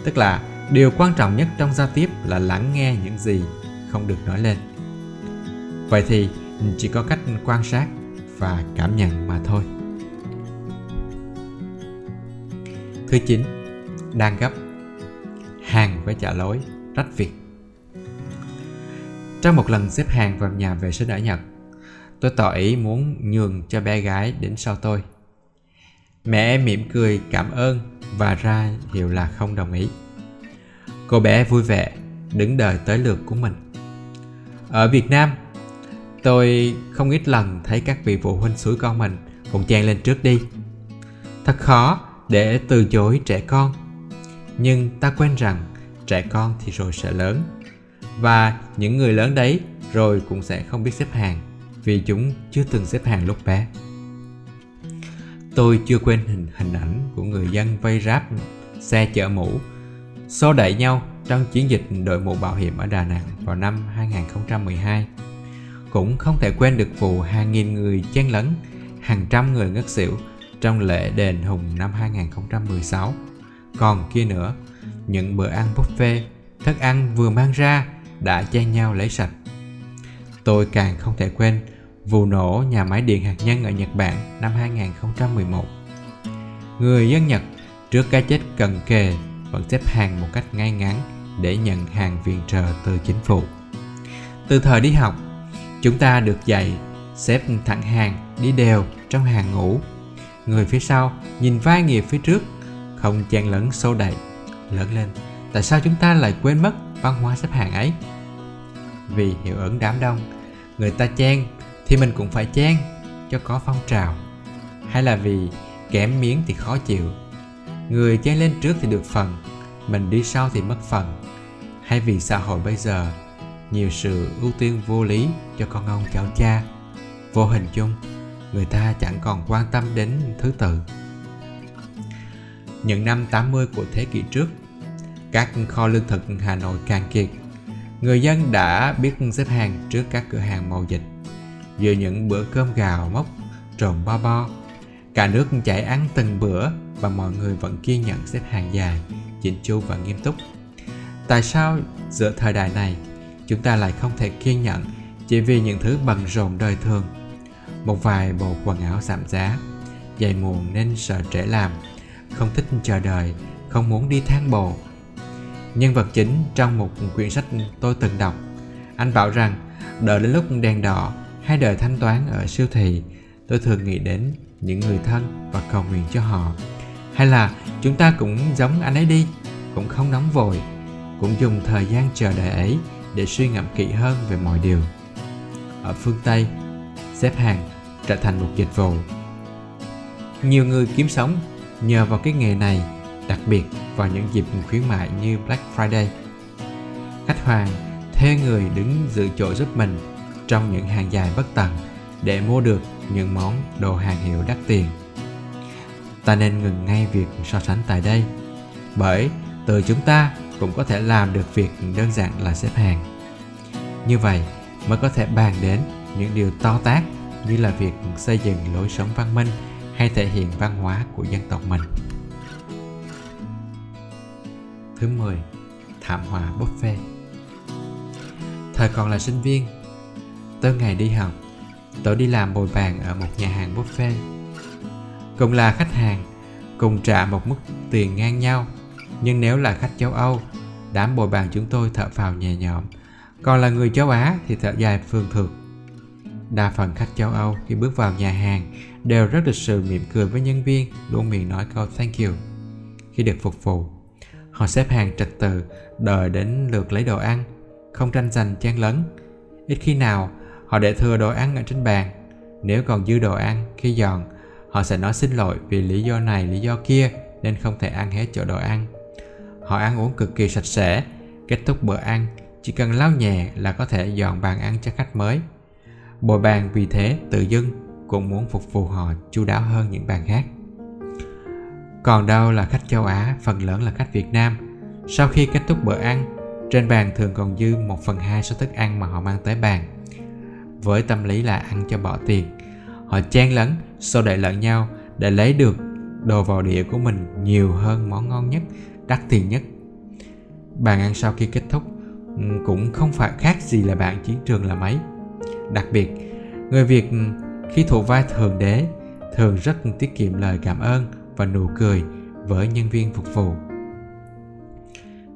Tức là điều quan trọng nhất trong giao tiếp là lắng nghe những gì không được nói lên. Vậy thì chỉ có cách quan sát và cảm nhận mà thôi. Thứ 9. Đang gấp Hàng với trả lối, rách việc Trong một lần xếp hàng vào nhà vệ sinh ở Nhật Tôi tỏ ý muốn nhường cho bé gái đến sau tôi. Mẹ em mỉm cười cảm ơn và ra hiệu là không đồng ý. Cô bé vui vẻ đứng đợi tới lượt của mình. Ở Việt Nam, Tôi không ít lần thấy các vị phụ huynh suối con mình Cùng chen lên trước đi. Thật khó để từ chối trẻ con, nhưng ta quên rằng trẻ con thì rồi sẽ lớn, và những người lớn đấy rồi cũng sẽ không biết xếp hàng vì chúng chưa từng xếp hàng lúc bé. Tôi chưa quên hình, hình ảnh của người dân vây ráp xe chở mũ, xô đẩy nhau trong chiến dịch đội mũ bảo hiểm ở Đà Nẵng vào năm 2012. Cũng không thể quên được vụ hàng nghìn người chen lấn, hàng trăm người ngất xỉu trong lễ đền Hùng năm 2016. Còn kia nữa, những bữa ăn buffet, thức ăn vừa mang ra đã chen nhau lấy sạch. Tôi càng không thể quên vụ nổ nhà máy điện hạt nhân ở Nhật Bản năm 2011. Người dân Nhật trước cái chết cần kề vẫn xếp hàng một cách ngay ngắn để nhận hàng viện trợ từ chính phủ. Từ thời đi học, chúng ta được dạy xếp thẳng hàng đi đều trong hàng ngũ. Người phía sau nhìn vai nghiệp phía trước, không chen lấn sâu đẩy. Lớn lên, tại sao chúng ta lại quên mất văn hóa xếp hàng ấy? Vì hiệu ứng đám đông, người ta chen thì mình cũng phải chen cho có phong trào. Hay là vì kém miếng thì khó chịu. Người chen lên trước thì được phần, mình đi sau thì mất phần. Hay vì xã hội bây giờ nhiều sự ưu tiên vô lý cho con ông cháu cha. Vô hình chung, người ta chẳng còn quan tâm đến thứ tự. Những năm 80 của thế kỷ trước, các kho lương thực Hà Nội càng kiệt. Người dân đã biết xếp hàng trước các cửa hàng màu dịch. Giữa những bữa cơm gạo mốc, trộn bo bo, cả nước chạy ăn từng bữa và mọi người vẫn kiên nhẫn xếp hàng dài, chỉnh chu và nghiêm túc. Tại sao giữa thời đại này chúng ta lại không thể kiên nhẫn chỉ vì những thứ bận rộn đời thường một vài bộ quần áo giảm giá dày muộn nên sợ trễ làm không thích chờ đợi không muốn đi thang bộ nhân vật chính trong một quyển sách tôi từng đọc anh bảo rằng đợi đến lúc đèn đỏ hay đợi thanh toán ở siêu thị, tôi thường nghĩ đến những người thân và cầu nguyện cho họ. Hay là chúng ta cũng giống anh ấy đi, cũng không nóng vội, cũng dùng thời gian chờ đợi ấy để suy ngẫm kỹ hơn về mọi điều. Ở phương tây, xếp hàng trở thành một dịch vụ. Nhiều người kiếm sống nhờ vào cái nghề này, đặc biệt vào những dịp khuyến mại như Black Friday. Khách hàng thuê người đứng giữ chỗ giúp mình trong những hàng dài bất tận để mua được những món đồ hàng hiệu đắt tiền. Ta nên ngừng ngay việc so sánh tại đây, bởi từ chúng ta cũng có thể làm được việc đơn giản là xếp hàng. Như vậy mới có thể bàn đến những điều to tác như là việc xây dựng lối sống văn minh hay thể hiện văn hóa của dân tộc mình. Thứ 10. Thảm họa buffet Thời còn là sinh viên, tới ngày đi học, tôi đi làm bồi bàn ở một nhà hàng buffet. Cùng là khách hàng, cùng trả một mức tiền ngang nhau, nhưng nếu là khách châu Âu, đám bồi bàn chúng tôi thở phào nhẹ nhõm, còn là người châu Á thì thở dài phương thực. Đa phần khách châu Âu khi bước vào nhà hàng đều rất lịch sự mỉm cười với nhân viên, luôn miệng nói câu thank you khi được phục vụ. Họ xếp hàng trật tự, đợi đến lượt lấy đồ ăn, không tranh giành chen lấn. Ít khi nào họ để thừa đồ ăn ở trên bàn. Nếu còn dư đồ ăn khi dọn, họ sẽ nói xin lỗi vì lý do này lý do kia nên không thể ăn hết chỗ đồ ăn. Họ ăn uống cực kỳ sạch sẽ, kết thúc bữa ăn chỉ cần lau nhẹ là có thể dọn bàn ăn cho khách mới. Bồi bàn vì thế tự dưng cũng muốn phục vụ họ chu đáo hơn những bàn khác. Còn đâu là khách châu Á, phần lớn là khách Việt Nam. Sau khi kết thúc bữa ăn, trên bàn thường còn dư 1 phần 2 số thức ăn mà họ mang tới bàn. Với tâm lý là ăn cho bỏ tiền, họ chen lấn, xô đẩy lẫn nhau để lấy được đồ vào địa của mình nhiều hơn món ngon nhất, đắt tiền nhất. Bàn ăn sau khi kết thúc ừ, cũng không phải khác gì là bạn chiến trường là mấy. Đặc biệt, người Việt ừ, khi thủ vai thường đế thường rất tiết kiệm lời cảm ơn và nụ cười với nhân viên phục vụ.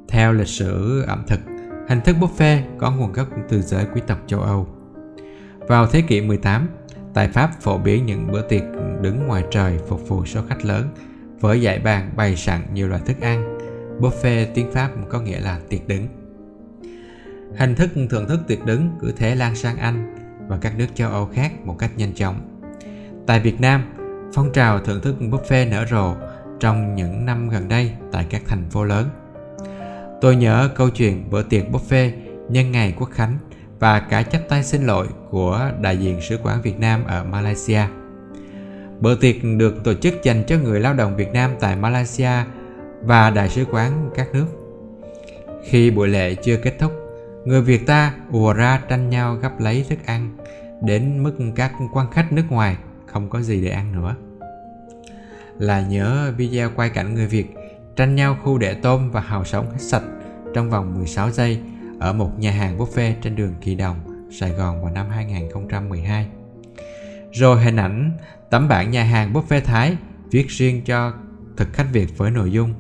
Theo lịch sử ẩm thực, hình thức buffet có nguồn gốc từ giới quý tộc châu Âu. Vào thế kỷ 18, tại Pháp phổ biến những bữa tiệc đứng ngoài trời phục vụ số khách lớn với dãy bàn bày sẵn nhiều loại thức ăn. Buffet tiếng Pháp có nghĩa là tiệc đứng. Hình thức thưởng thức tiệc đứng cứ thế lan sang Anh và các nước châu Âu khác một cách nhanh chóng. Tại Việt Nam, phong trào thưởng thức buffet nở rộ trong những năm gần đây tại các thành phố lớn. Tôi nhớ câu chuyện bữa tiệc buffet nhân ngày Quốc Khánh và cả chắp tay xin lỗi của đại diện sứ quán Việt Nam ở Malaysia. Bữa tiệc được tổ chức dành cho người lao động Việt Nam tại Malaysia và đại sứ quán các nước. Khi buổi lễ chưa kết thúc, người Việt ta ùa ra tranh nhau gấp lấy thức ăn đến mức các quan khách nước ngoài không có gì để ăn nữa. Là nhớ video quay cảnh người Việt tranh nhau khu để tôm và hào sống hết sạch trong vòng 16 giây ở một nhà hàng buffet trên đường Kỳ Đồng, Sài Gòn vào năm 2012. Rồi hình ảnh tấm bảng nhà hàng buffet Thái viết riêng cho thực khách Việt với nội dung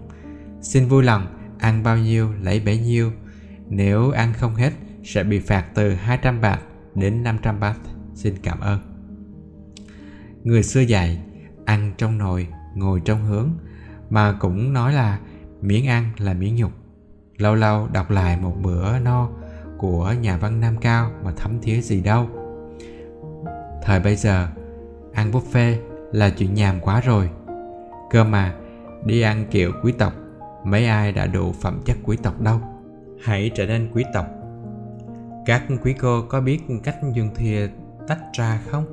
Xin vui lòng ăn bao nhiêu lấy bấy nhiêu Nếu ăn không hết sẽ bị phạt từ 200 bạc đến 500 bạc. Xin cảm ơn Người xưa dạy ăn trong nồi ngồi trong hướng mà cũng nói là miếng ăn là miếng nhục lâu lâu đọc lại một bữa no của nhà văn Nam Cao mà thấm thía gì đâu. Thời bây giờ, ăn buffet là chuyện nhàm quá rồi. Cơ mà, đi ăn kiểu quý tộc, mấy ai đã đủ phẩm chất quý tộc đâu. Hãy trở nên quý tộc. Các quý cô có biết cách dùng thìa tách ra không?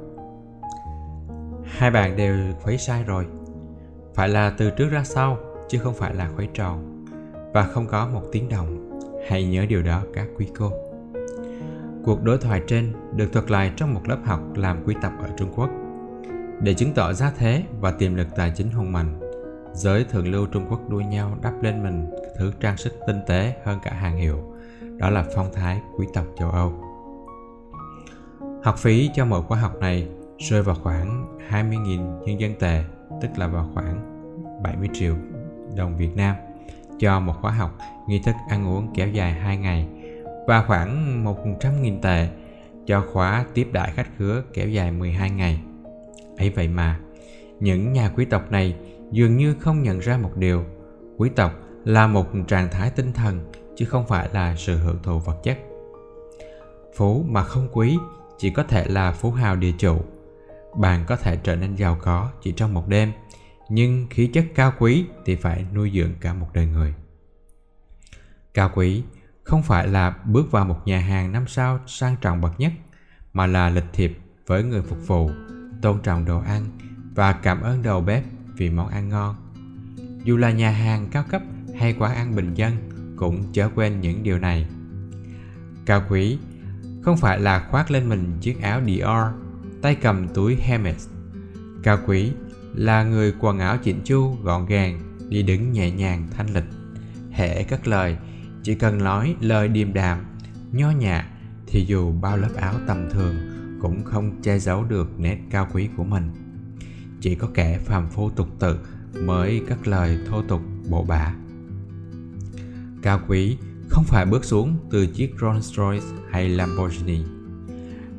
Hai bạn đều khuấy sai rồi. Phải là từ trước ra sau, chứ không phải là khuấy tròn và không có một tiếng động. Hãy nhớ điều đó các quý cô. Cuộc đối thoại trên được thuật lại trong một lớp học làm quý tập ở Trung Quốc. Để chứng tỏ giá thế và tiềm lực tài chính hùng mạnh, giới thượng lưu Trung Quốc đua nhau đắp lên mình thứ trang sức tinh tế hơn cả hàng hiệu, đó là phong thái quý tộc châu Âu. Học phí cho mỗi khóa học này rơi vào khoảng 20.000 nhân dân tệ, tức là vào khoảng 70 triệu đồng Việt Nam cho một khóa học nghi thức ăn uống kéo dài 2 ngày và khoảng 100.000 tệ cho khóa tiếp đại khách khứa kéo dài 12 ngày. ấy vậy mà, những nhà quý tộc này dường như không nhận ra một điều, quý tộc là một trạng thái tinh thần chứ không phải là sự hưởng thụ vật chất. Phú mà không quý chỉ có thể là phú hào địa chủ. Bạn có thể trở nên giàu có chỉ trong một đêm – nhưng khí chất cao quý thì phải nuôi dưỡng cả một đời người. Cao quý không phải là bước vào một nhà hàng năm sao sang trọng bậc nhất, mà là lịch thiệp với người phục vụ, tôn trọng đồ ăn và cảm ơn đầu bếp vì món ăn ngon. Dù là nhà hàng cao cấp hay quán ăn bình dân cũng chớ quên những điều này. Cao quý không phải là khoác lên mình chiếc áo Dior, tay cầm túi Hermes cao quý là người quần áo chỉnh chu, gọn gàng, đi đứng nhẹ nhàng, thanh lịch. Hễ cất lời, chỉ cần nói lời điềm đạm, nho nhã, thì dù bao lớp áo tầm thường cũng không che giấu được nét cao quý của mình. Chỉ có kẻ phàm phu tục tự mới cất lời thô tục, bộ bạ cao quý không phải bước xuống từ chiếc Rolls Royce hay Lamborghini.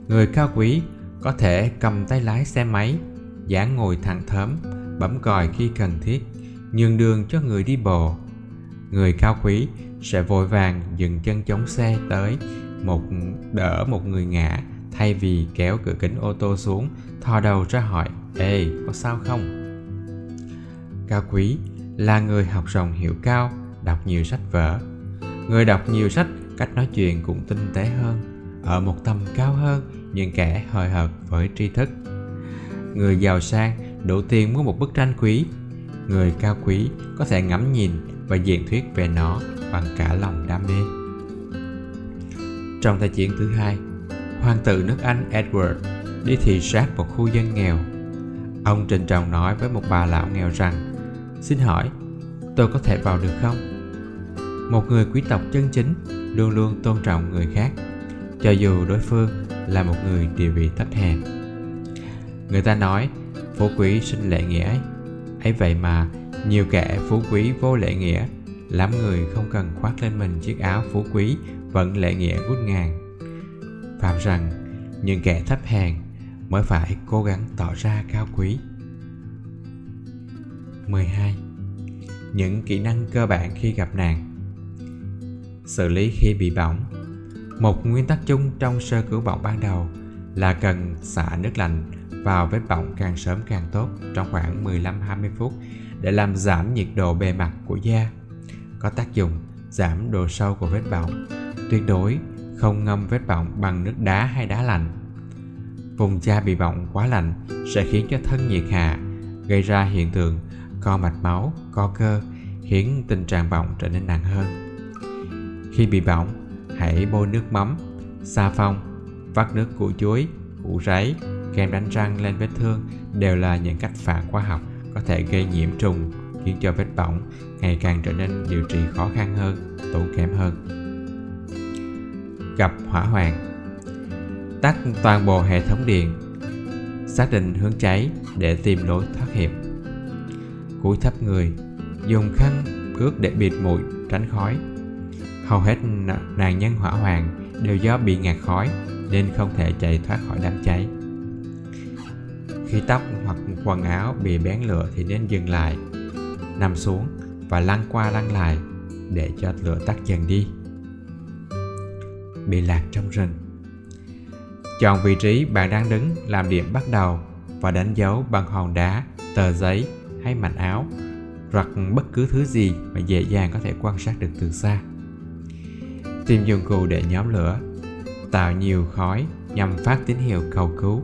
Người cao quý có thể cầm tay lái xe máy dáng ngồi thẳng thớm, bấm còi khi cần thiết, nhường đường cho người đi bộ. Người cao quý sẽ vội vàng dừng chân chống xe tới một, đỡ một người ngã thay vì kéo cửa kính ô tô xuống, thò đầu ra hỏi, ê, có sao không? Cao quý là người học rộng hiểu cao, đọc nhiều sách vở. Người đọc nhiều sách, cách nói chuyện cũng tinh tế hơn, ở một tầm cao hơn, những kẻ hời hợt với tri thức người giàu sang đủ tiền mua một bức tranh quý. Người cao quý có thể ngắm nhìn và diễn thuyết về nó bằng cả lòng đam mê. Trong thế chiến thứ hai, hoàng tử nước anh edward đi thị sát một khu dân nghèo. Ông trình trọng nói với một bà lão nghèo rằng, xin hỏi, tôi có thể vào được không? Một người quý tộc chân chính luôn luôn tôn trọng người khác, cho dù đối phương là một người địa vị thấp hèn. Người ta nói, phú quý sinh lệ nghĩa. Ấy. ấy vậy mà, nhiều kẻ phú quý vô lệ nghĩa. Lắm người không cần khoác lên mình chiếc áo phú quý, vẫn lệ nghĩa ngút ngàn. Phạm rằng, những kẻ thấp hèn mới phải cố gắng tỏ ra cao quý. 12. Những kỹ năng cơ bản khi gặp nạn. Xử lý khi bị bỏng. Một nguyên tắc chung trong sơ cứu bỏng ban đầu là cần xả nước lạnh vào vết bỏng càng sớm càng tốt trong khoảng 15-20 phút để làm giảm nhiệt độ bề mặt của da. Có tác dụng giảm độ sâu của vết bỏng. Tuyệt đối không ngâm vết bỏng bằng nước đá hay đá lạnh. Vùng da bị bỏng quá lạnh sẽ khiến cho thân nhiệt hạ, gây ra hiện tượng co mạch máu, co cơ, khiến tình trạng bỏng trở nên nặng hơn. Khi bị bỏng, hãy bôi nước mắm, xà phòng, vắt nước củ chuối, củ ráy, kem đánh răng lên vết thương đều là những cách phản khoa học có thể gây nhiễm trùng khiến cho vết bỏng ngày càng trở nên điều trị khó khăn hơn, tốn kém hơn. Gặp hỏa hoạn Tắt toàn bộ hệ thống điện Xác định hướng cháy để tìm lối thoát hiểm Cúi thấp người Dùng khăn ướt để bịt mũi, tránh khói Hầu hết nạn nhân hỏa hoạn đều do bị ngạt khói nên không thể chạy thoát khỏi đám cháy. Khi tóc hoặc quần áo bị bén lửa thì nên dừng lại, nằm xuống và lăn qua lăn lại để cho lửa tắt dần đi. Bị lạc trong rừng Chọn vị trí bạn đang đứng làm điểm bắt đầu và đánh dấu bằng hòn đá, tờ giấy hay mảnh áo hoặc bất cứ thứ gì mà dễ dàng có thể quan sát được từ xa. Tìm dụng cụ để nhóm lửa, tạo nhiều khói nhằm phát tín hiệu cầu cứu.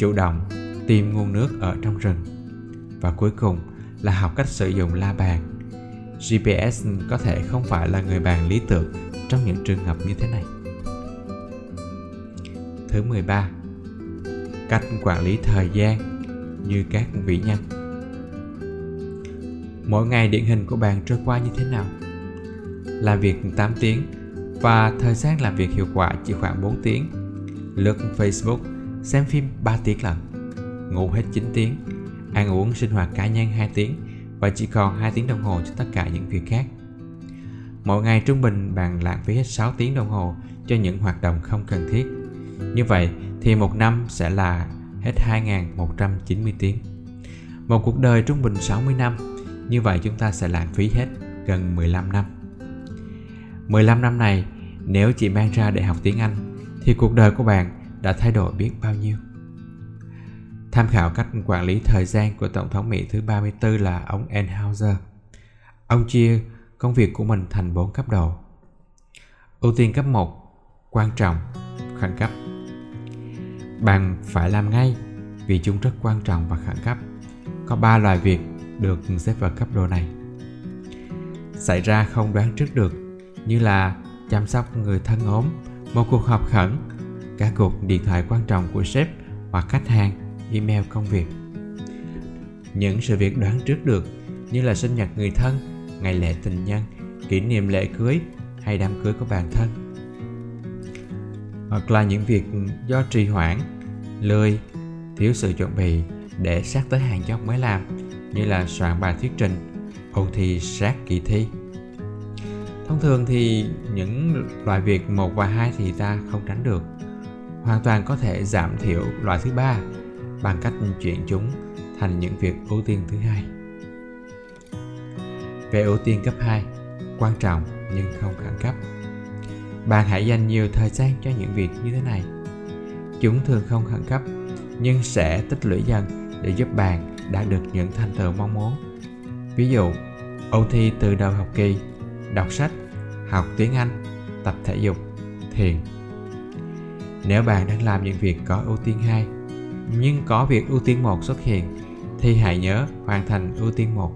Chủ động tìm nguồn nước ở trong rừng. Và cuối cùng là học cách sử dụng la bàn. GPS có thể không phải là người bạn lý tưởng trong những trường hợp như thế này. Thứ 13. Cách quản lý thời gian như các vĩ nhân. Mỗi ngày điển hình của bạn trôi qua như thế nào? Làm việc 8 tiếng và thời gian làm việc hiệu quả chỉ khoảng 4 tiếng. Lướt Facebook, xem phim 3 tiếng lận, ngủ hết 9 tiếng, ăn uống sinh hoạt cá nhân 2 tiếng và chỉ còn 2 tiếng đồng hồ cho tất cả những việc khác. Mỗi ngày trung bình bạn lãng phí hết 6 tiếng đồng hồ cho những hoạt động không cần thiết. Như vậy thì một năm sẽ là hết 2.190 tiếng. Một cuộc đời trung bình 60 năm, như vậy chúng ta sẽ lãng phí hết gần 15 năm. 15 năm này, nếu chỉ mang ra để học tiếng Anh, thì cuộc đời của bạn đã thay đổi biết bao nhiêu. Tham khảo cách quản lý thời gian của Tổng thống Mỹ thứ 34 là ông Enhauser. Ông chia công việc của mình thành 4 cấp độ. Ưu tiên cấp 1, quan trọng, khẩn cấp. Bạn phải làm ngay vì chúng rất quan trọng và khẩn cấp. Có 3 loại việc được xếp vào cấp độ này. Xảy ra không đoán trước được như là chăm sóc người thân ốm, một cuộc họp khẩn, cả cuộc điện thoại quan trọng của sếp hoặc khách hàng, email công việc. Những sự việc đoán trước được như là sinh nhật người thân, ngày lễ tình nhân, kỷ niệm lễ cưới hay đám cưới của bản thân. Hoặc là những việc do trì hoãn, lười, thiếu sự chuẩn bị để sát tới hàng chót mới làm như là soạn bài thuyết trình, ôn thi sát kỳ thi thông thường thì những loại việc một và hai thì ta không tránh được hoàn toàn có thể giảm thiểu loại thứ ba bằng cách chuyển chúng thành những việc ưu tiên thứ hai. Về ưu tiên cấp 2 quan trọng nhưng không khẩn cấp. Bạn hãy dành nhiều thời gian cho những việc như thế này. Chúng thường không khẩn cấp nhưng sẽ tích lũy dần để giúp bạn đạt được những thành tựu mong muốn. Ví dụ ôn thi từ đầu học kỳ đọc sách, học tiếng Anh, tập thể dục, thiền. Nếu bạn đang làm những việc có ưu tiên 2, nhưng có việc ưu tiên 1 xuất hiện, thì hãy nhớ hoàn thành ưu tiên 1.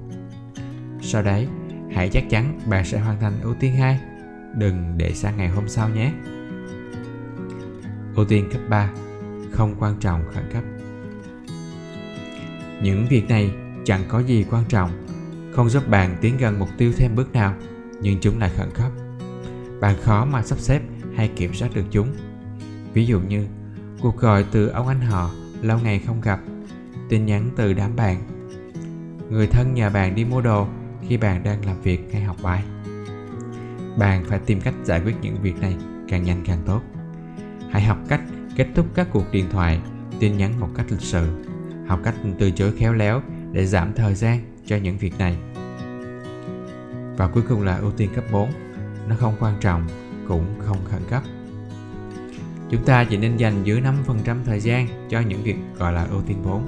Sau đấy, hãy chắc chắn bạn sẽ hoàn thành ưu tiên 2. Đừng để sang ngày hôm sau nhé. Ưu tiên cấp 3 Không quan trọng khẩn cấp Những việc này chẳng có gì quan trọng Không giúp bạn tiến gần mục tiêu thêm bước nào nhưng chúng lại khẩn cấp. Bạn khó mà sắp xếp hay kiểm soát được chúng. Ví dụ như cuộc gọi từ ông anh họ lâu ngày không gặp, tin nhắn từ đám bạn, người thân nhờ bạn đi mua đồ khi bạn đang làm việc hay học bài. Bạn phải tìm cách giải quyết những việc này càng nhanh càng tốt. Hãy học cách kết thúc các cuộc điện thoại, tin nhắn một cách lịch sự, học cách từ chối khéo léo để giảm thời gian cho những việc này và cuối cùng là ưu tiên cấp 4 nó không quan trọng cũng không khẩn cấp chúng ta chỉ nên dành dưới 5% thời gian cho những việc gọi là ưu tiên vốn.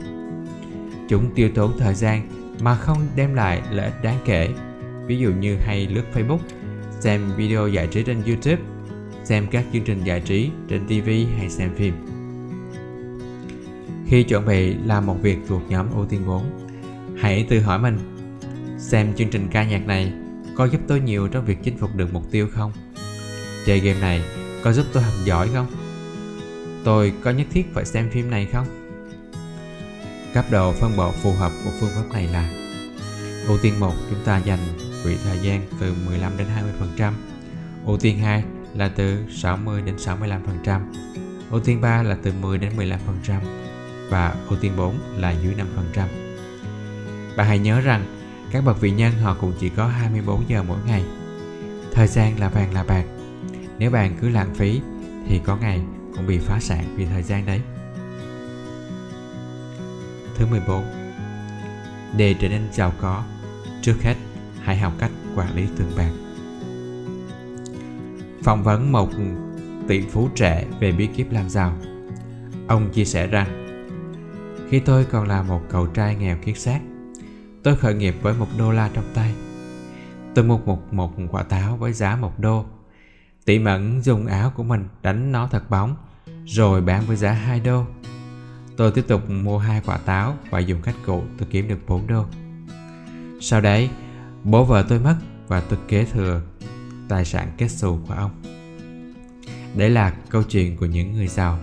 chúng tiêu tốn thời gian mà không đem lại lợi ích đáng kể ví dụ như hay lướt Facebook xem video giải trí trên YouTube xem các chương trình giải trí trên TV hay xem phim. Khi chuẩn bị làm một việc thuộc nhóm ưu tiên vốn, hãy tự hỏi mình xem chương trình ca nhạc này có giúp tôi nhiều trong việc chinh phục được mục tiêu không? Chơi game này có giúp tôi học giỏi không? Tôi có nhất thiết phải xem phim này không? Cấp độ phân bổ phù hợp của phương pháp này là, Ưu tiên 1 chúng ta dành quỹ thời gian từ 15 đến 20%. Ưu tiên 2 là từ 60 đến 65%. Ưu tiên 3 là từ 10 đến 15% và ưu tiên 4 là dưới 5%. Bạn hãy nhớ rằng, các bậc vị nhân họ cũng chỉ có 24 giờ mỗi ngày. Thời gian là vàng là bạc. Nếu bạn cứ lãng phí thì có ngày cũng bị phá sản vì thời gian đấy. Thứ 14 Để trở nên giàu có, trước hết hãy học cách quản lý tiền bạc. Phỏng vấn một tỷ phú trẻ về bí kíp làm giàu. Ông chia sẻ rằng Khi tôi còn là một cậu trai nghèo kiết xác, tôi khởi nghiệp với một đô la trong tay. Tôi mua một, một quả táo với giá một đô. Tỷ mẫn dùng áo của mình đánh nó thật bóng, rồi bán với giá 2 đô. Tôi tiếp tục mua hai quả táo và dùng cách cũ tôi kiếm được 4 đô. Sau đấy, bố vợ tôi mất và tôi kế thừa tài sản kết xù của ông. Đấy là câu chuyện của những người giàu.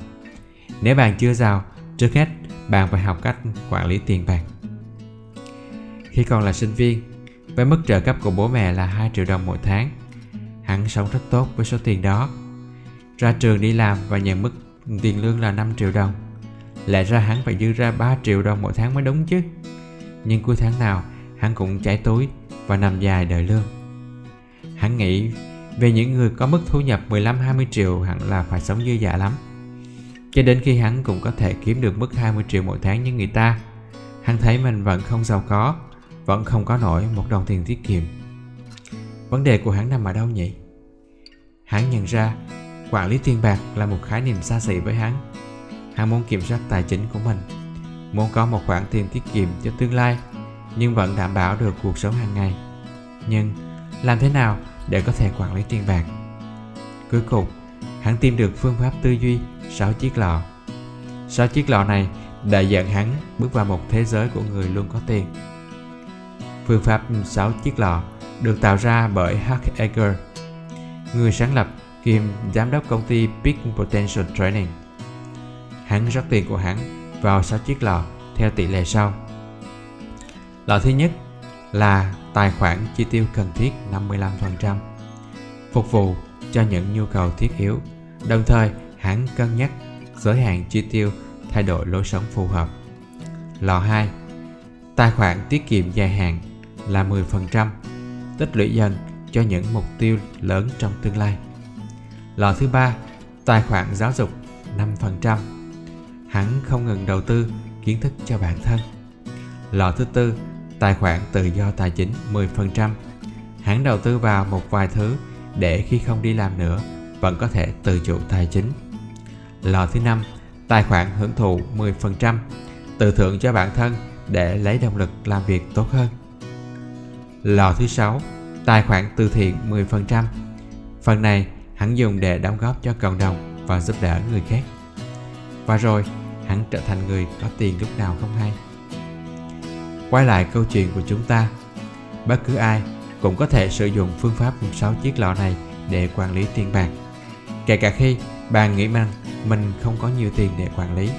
Nếu bạn chưa giàu, trước hết bạn phải học cách quản lý tiền bạc. Khi còn là sinh viên, với mức trợ cấp của bố mẹ là 2 triệu đồng mỗi tháng, hắn sống rất tốt với số tiền đó. Ra trường đi làm và nhận mức tiền lương là 5 triệu đồng. Lẽ ra hắn phải dư ra 3 triệu đồng mỗi tháng mới đúng chứ. Nhưng cuối tháng nào, hắn cũng chảy túi và nằm dài đợi lương. Hắn nghĩ về những người có mức thu nhập 15-20 triệu hẳn là phải sống dư dả lắm. Cho đến khi hắn cũng có thể kiếm được mức 20 triệu mỗi tháng như người ta, hắn thấy mình vẫn không giàu có, vẫn không có nổi một đồng tiền tiết kiệm. Vấn đề của hắn nằm ở đâu nhỉ? Hắn nhận ra quản lý tiền bạc là một khái niệm xa xỉ với hắn. Hắn muốn kiểm soát tài chính của mình, muốn có một khoản tiền tiết kiệm cho tương lai, nhưng vẫn đảm bảo được cuộc sống hàng ngày. Nhưng làm thế nào để có thể quản lý tiền bạc? Cuối cùng, hắn tìm được phương pháp tư duy 6 chiếc lọ. 6 chiếc lọ này đã dẫn hắn bước vào một thế giới của người luôn có tiền. Phương pháp 6 chiếc lọ được tạo ra bởi Hugh Eger, người sáng lập kiêm giám đốc công ty Big Potential Training. Hắn rót tiền của hắn vào 6 chiếc lò theo tỷ lệ sau. lò thứ nhất là tài khoản chi tiêu cần thiết 55%, phục vụ cho những nhu cầu thiết yếu, đồng thời hắn cân nhắc giới hạn chi tiêu thay đổi lối sống phù hợp. lò 2 Tài khoản tiết kiệm dài hạn là 10%, tích lũy dần cho những mục tiêu lớn trong tương lai lò thứ ba, tài khoản giáo dục 5%. Hắn không ngừng đầu tư kiến thức cho bản thân. lò thứ tư, tài khoản tự do tài chính 10%. Hắn đầu tư vào một vài thứ để khi không đi làm nữa vẫn có thể tự chủ tài chính. lò thứ năm, tài khoản hưởng thụ 10%, tự thưởng cho bản thân để lấy động lực làm việc tốt hơn. lò thứ sáu, tài khoản từ thiện 10%. Phần này hắn dùng để đóng góp cho cộng đồng và giúp đỡ người khác. Và rồi, hắn trở thành người có tiền lúc nào không hay. Quay lại câu chuyện của chúng ta, bất cứ ai cũng có thể sử dụng phương pháp 6 chiếc lọ này để quản lý tiền bạc. Kể cả khi bạn nghĩ rằng mình không có nhiều tiền để quản lý.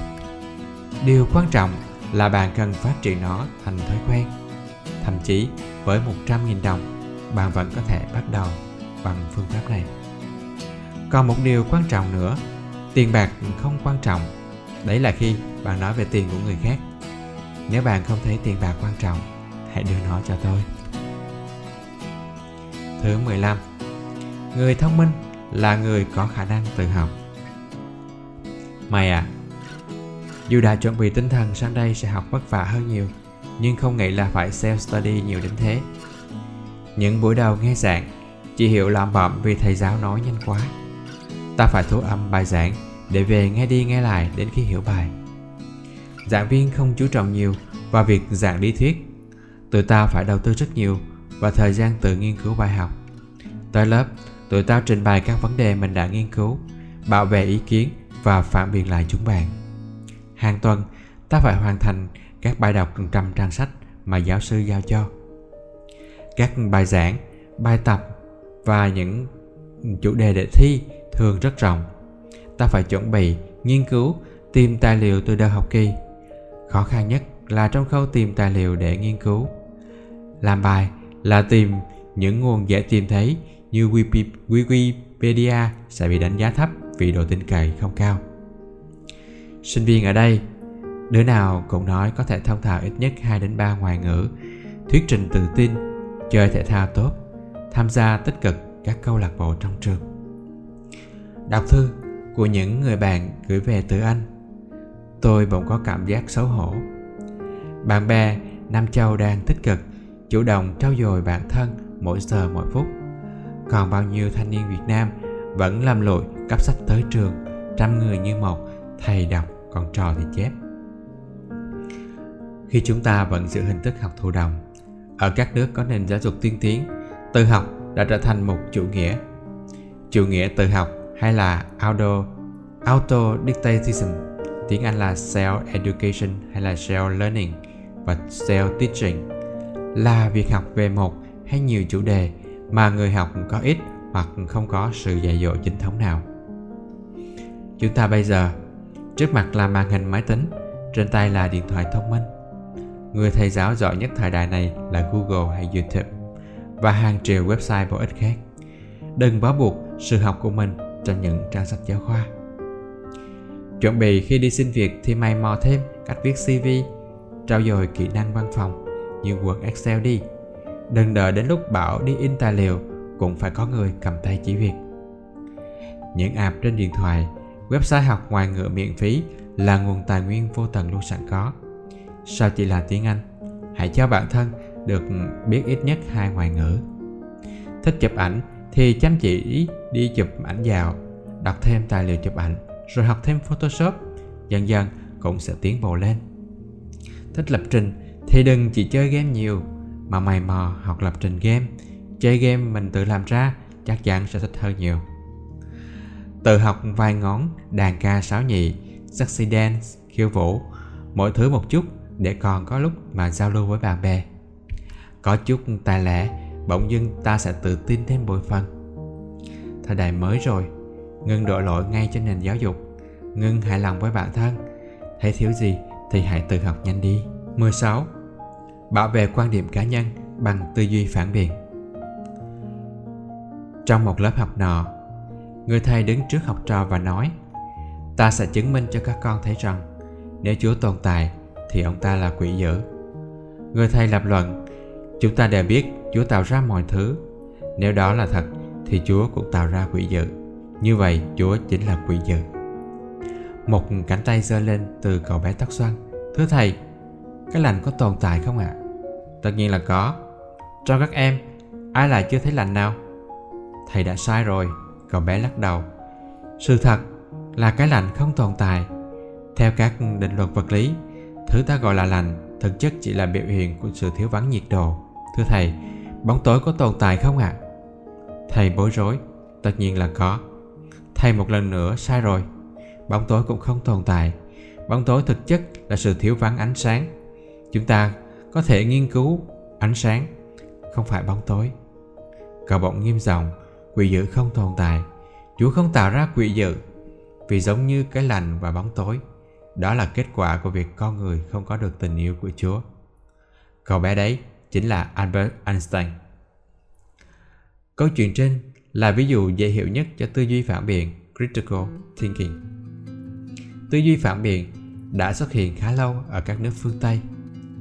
Điều quan trọng là bạn cần phát triển nó thành thói quen. Thậm chí với 100.000 đồng, bạn vẫn có thể bắt đầu bằng phương pháp này. Còn một điều quan trọng nữa, tiền bạc không quan trọng. Đấy là khi bạn nói về tiền của người khác. Nếu bạn không thấy tiền bạc quan trọng, hãy đưa nó cho tôi. Thứ 15. Người thông minh là người có khả năng tự học. Mày à, dù đã chuẩn bị tinh thần sang đây sẽ học vất vả hơn nhiều, nhưng không nghĩ là phải self-study nhiều đến thế. Những buổi đầu nghe giảng, chị Hiệu làm bậm vì thầy giáo nói nhanh quá. Ta phải thu âm bài giảng để về nghe đi nghe lại đến khi hiểu bài. Giảng viên không chú trọng nhiều vào việc giảng lý thuyết. Tụi ta phải đầu tư rất nhiều và thời gian tự nghiên cứu bài học. Tới lớp, tụi tao trình bày các vấn đề mình đã nghiên cứu bảo vệ ý kiến và phản biện lại chúng bạn hàng tuần ta phải hoàn thành các bài đọc trăm trang sách mà giáo sư giao cho các bài giảng bài tập và những chủ đề để thi thường rất rộng ta phải chuẩn bị nghiên cứu tìm tài liệu từ đầu học kỳ khó khăn nhất là trong khâu tìm tài liệu để nghiên cứu làm bài là tìm những nguồn dễ tìm thấy như Wikipedia sẽ bị đánh giá thấp vì độ tin cậy không cao. Sinh viên ở đây, đứa nào cũng nói có thể thông thạo ít nhất 2 đến 3 ngoại ngữ, thuyết trình tự tin, chơi thể thao tốt, tham gia tích cực các câu lạc bộ trong trường. Đọc thư của những người bạn gửi về từ Anh, tôi bỗng có cảm giác xấu hổ. Bạn bè Nam Châu đang tích cực, chủ động trau dồi bản thân mỗi giờ mỗi phút. Còn bao nhiêu thanh niên Việt Nam vẫn làm lội cấp sách tới trường, trăm người như một, thầy đọc còn trò thì chép. Khi chúng ta vẫn giữ hình thức học thụ động, ở các nước có nền giáo dục tiên tiến, tự học đã trở thành một chủ nghĩa. Chủ nghĩa tự học hay là auto auto dictation tiếng Anh là self education hay là self learning và self teaching là việc học về một hay nhiều chủ đề mà người học có ít hoặc không có sự dạy dỗ chính thống nào. Chúng ta bây giờ, trước mặt là màn hình máy tính, trên tay là điện thoại thông minh. Người thầy giáo giỏi nhất thời đại này là Google hay YouTube và hàng triệu website bổ ích khác. Đừng bó buộc sự học của mình trong những trang sách giáo khoa. Chuẩn bị khi đi xin việc thì mày mò thêm cách viết CV, trau dồi kỹ năng văn phòng như Word Excel đi. Đừng đợi đến lúc bảo đi in tài liệu cũng phải có người cầm tay chỉ việc. Những app trên điện thoại, website học ngoại ngữ miễn phí là nguồn tài nguyên vô tận luôn sẵn có. Sao chỉ là tiếng Anh? Hãy cho bản thân được biết ít nhất hai ngoại ngữ. Thích chụp ảnh thì chăm chỉ đi chụp ảnh dạo, đọc thêm tài liệu chụp ảnh, rồi học thêm Photoshop, dần dần cũng sẽ tiến bộ lên. Thích lập trình thì đừng chỉ chơi game nhiều, mà mày mò học lập trình game. Chơi game mình tự làm ra chắc chắn sẽ thích hơn nhiều. Tự học vài ngón đàn ca sáo nhị sexy dance khiêu vũ mỗi thứ một chút để còn có lúc mà giao lưu với bạn bè. Có chút tài lẻ bỗng dưng ta sẽ tự tin thêm bội phần. Thời đại mới rồi ngưng đổ lỗi ngay cho nền giáo dục. Ngưng hài lòng với bản thân. Thấy thiếu gì thì hãy tự học nhanh đi. 16 bảo vệ quan điểm cá nhân bằng tư duy phản biện. Trong một lớp học nọ, người thầy đứng trước học trò và nói, ta sẽ chứng minh cho các con thấy rằng, nếu chúa tồn tại thì ông ta là quỷ dữ. Người thầy lập luận chúng ta đều biết chúa tạo ra mọi thứ. Nếu đó là thật, thì chúa cũng tạo ra quỷ dữ. Như vậy, chúa chính là quỷ dữ. Một cánh tay giơ lên từ cậu bé tóc xoăn. Thưa thầy, cái lành có tồn tại không ạ? À? tất nhiên là có. Cho các em, ai lại chưa thấy lành nào? Thầy đã sai rồi, cậu bé lắc đầu. Sự thật là cái lạnh không tồn tại. Theo các định luật vật lý, thứ ta gọi là lạnh thực chất chỉ là biểu hiện của sự thiếu vắng nhiệt độ thưa thầy, bóng tối có tồn tại không ạ? À? thầy bối rối, tất nhiên là có. Thầy một lần nữa sai rồi. Bóng tối cũng không tồn tại. Bóng tối thực chất là sự thiếu vắng ánh sáng. Chúng ta có thể nghiên cứu ánh sáng, không phải bóng tối. Cậu bỗng nghiêm giọng, quỷ dữ không tồn tại. Chúa không tạo ra quỷ dữ, vì giống như cái lành và bóng tối. Đó là kết quả của việc con người không có được tình yêu của chúa. Cậu bé đấy chính là albert einstein. Câu chuyện trên là ví dụ dễ hiểu nhất cho tư duy phản biện, critical thinking. Tư duy phản biện đã xuất hiện khá lâu ở các nước phương tây.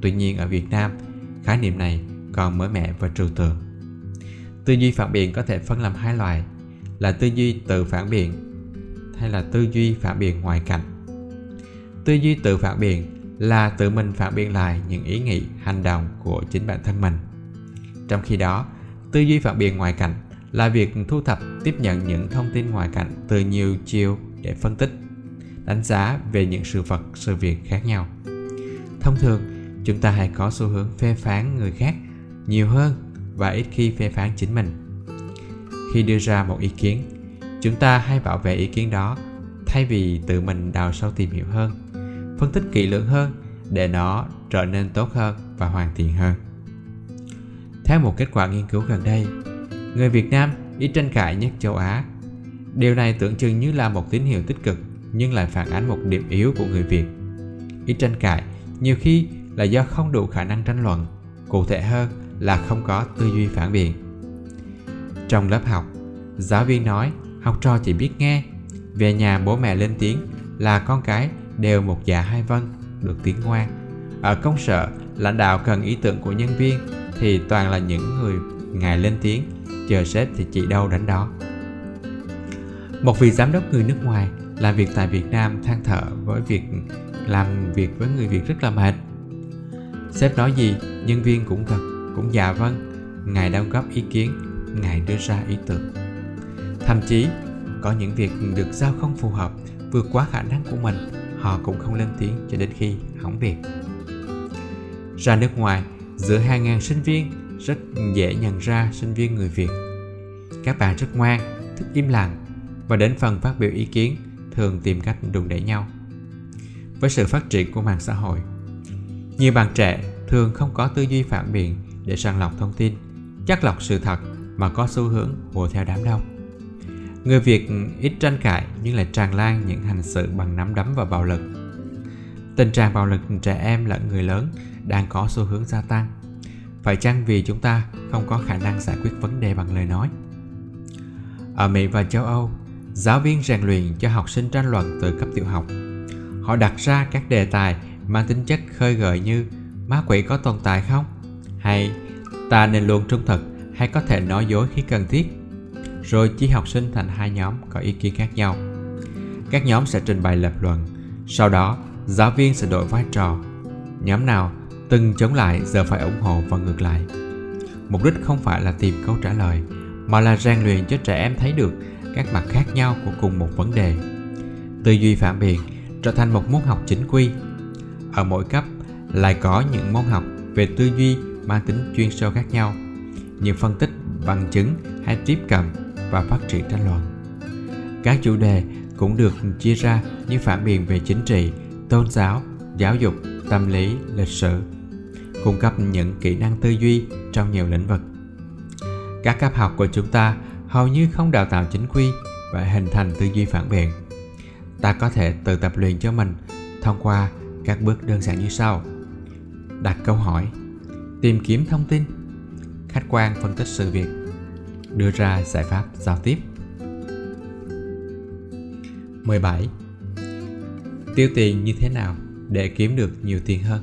Tuy nhiên ở việt nam, khái niệm này còn mới mẻ và trừu tượng. Tư duy phản biện có thể phân làm hai loại, là tư duy tự phản biện hay là tư duy phản biện ngoài cảnh. Tư duy tự phản biện là tự mình phản biện lại những ý nghĩ, hành động của chính bản thân mình. Trong khi đó, tư duy phản biện ngoài cảnh là việc thu thập, tiếp nhận những thông tin ngoài cảnh từ nhiều chiều để phân tích, đánh giá về những sự vật, sự việc khác nhau. Thông thường, chúng ta hay có xu hướng phê phán người khác nhiều hơn và ít khi phê phán chính mình. Khi đưa ra một ý kiến, chúng ta hay bảo vệ ý kiến đó thay vì tự mình đào sâu tìm hiểu hơn phân tích kỹ lưỡng hơn để nó trở nên tốt hơn và hoàn thiện hơn. Theo một kết quả nghiên cứu gần đây, người việt nam ít tranh cãi nhất châu á. Điều này tưởng chừng như là một tín hiệu tích cực, nhưng lại phản ánh một điểm yếu của người việt. Ít tranh cãi, nhiều khi là do không đủ khả năng tranh luận, cụ thể hơn là không có tư duy phản biện. Trong lớp học, giáo viên nói học trò chỉ biết nghe, về nhà bố mẹ lên tiếng là con cái đều một dạ hai vân được tiếng ngoan ở công sở lãnh đạo cần ý tưởng của nhân viên thì toàn là những người ngài lên tiếng chờ sếp thì chỉ đâu đánh đó một vị giám đốc người nước ngoài làm việc tại Việt Nam than thở với việc làm việc với người Việt rất là mệt. Sếp nói gì, nhân viên cũng gật cũng dạ vâng. Ngài đóng góp ý kiến, Ngài đưa ra ý tưởng. Thậm chí, có những việc được giao không phù hợp, vượt quá khả năng của mình, họ cũng không lên tiếng cho đến khi hỏng việc. Ra nước ngoài, giữa hàng ngàn sinh viên, rất dễ nhận ra sinh viên người Việt. Các bạn rất ngoan, thích im lặng và đến phần phát biểu ý kiến thường tìm cách đùn đẩy nhau. Với sự phát triển của mạng xã hội, nhiều bạn trẻ thường không có tư duy phản biện để sàng lọc thông tin, chắc lọc sự thật mà có xu hướng hùa theo đám đông. Người Việt ít tranh cãi nhưng lại tràn lan những hành xử bằng nắm đấm và bạo lực. Tình trạng bạo lực trẻ em lẫn người lớn đang có xu hướng gia tăng. Phải chăng vì chúng ta không có khả năng giải quyết vấn đề bằng lời nói? Ở Mỹ và châu Âu, giáo viên rèn luyện cho học sinh tranh luận từ cấp tiểu học. Họ đặt ra các đề tài mang tính chất khơi gợi như ma quỷ có tồn tại không? Hay ta nên luôn trung thực hay có thể nói dối khi cần thiết? Rồi chia học sinh thành hai nhóm có ý kiến khác nhau. Các nhóm sẽ trình bày lập luận. Sau đó, giáo viên sẽ đổi vai trò. Nhóm nào từng chống lại giờ phải ủng hộ và ngược lại. Mục đích không phải là tìm câu trả lời, mà là rèn luyện cho trẻ em thấy được các mặt khác nhau của cùng một vấn đề. Tư duy phản biện trở thành một môn học chính quy. Ở mỗi cấp lại có những môn học về tư duy mang tính chuyên sâu khác nhau, như phân tích, bằng chứng hay tiếp cận và phát triển tranh luận. Các chủ đề cũng được chia ra như phản biện về chính trị, tôn giáo, giáo dục, tâm lý, lịch sử, cung cấp những kỹ năng tư duy trong nhiều lĩnh vực. Các cấp học của chúng ta hầu như không đào tạo chính quy và hình thành tư duy phản biện. Ta có thể tự tập luyện cho mình thông qua các bước đơn giản như sau. Đặt câu hỏi, tìm kiếm thông tin, khách quan phân tích sự việc, đưa ra giải pháp giao tiếp. 17. Tiêu tiền như thế nào để kiếm được nhiều tiền hơn?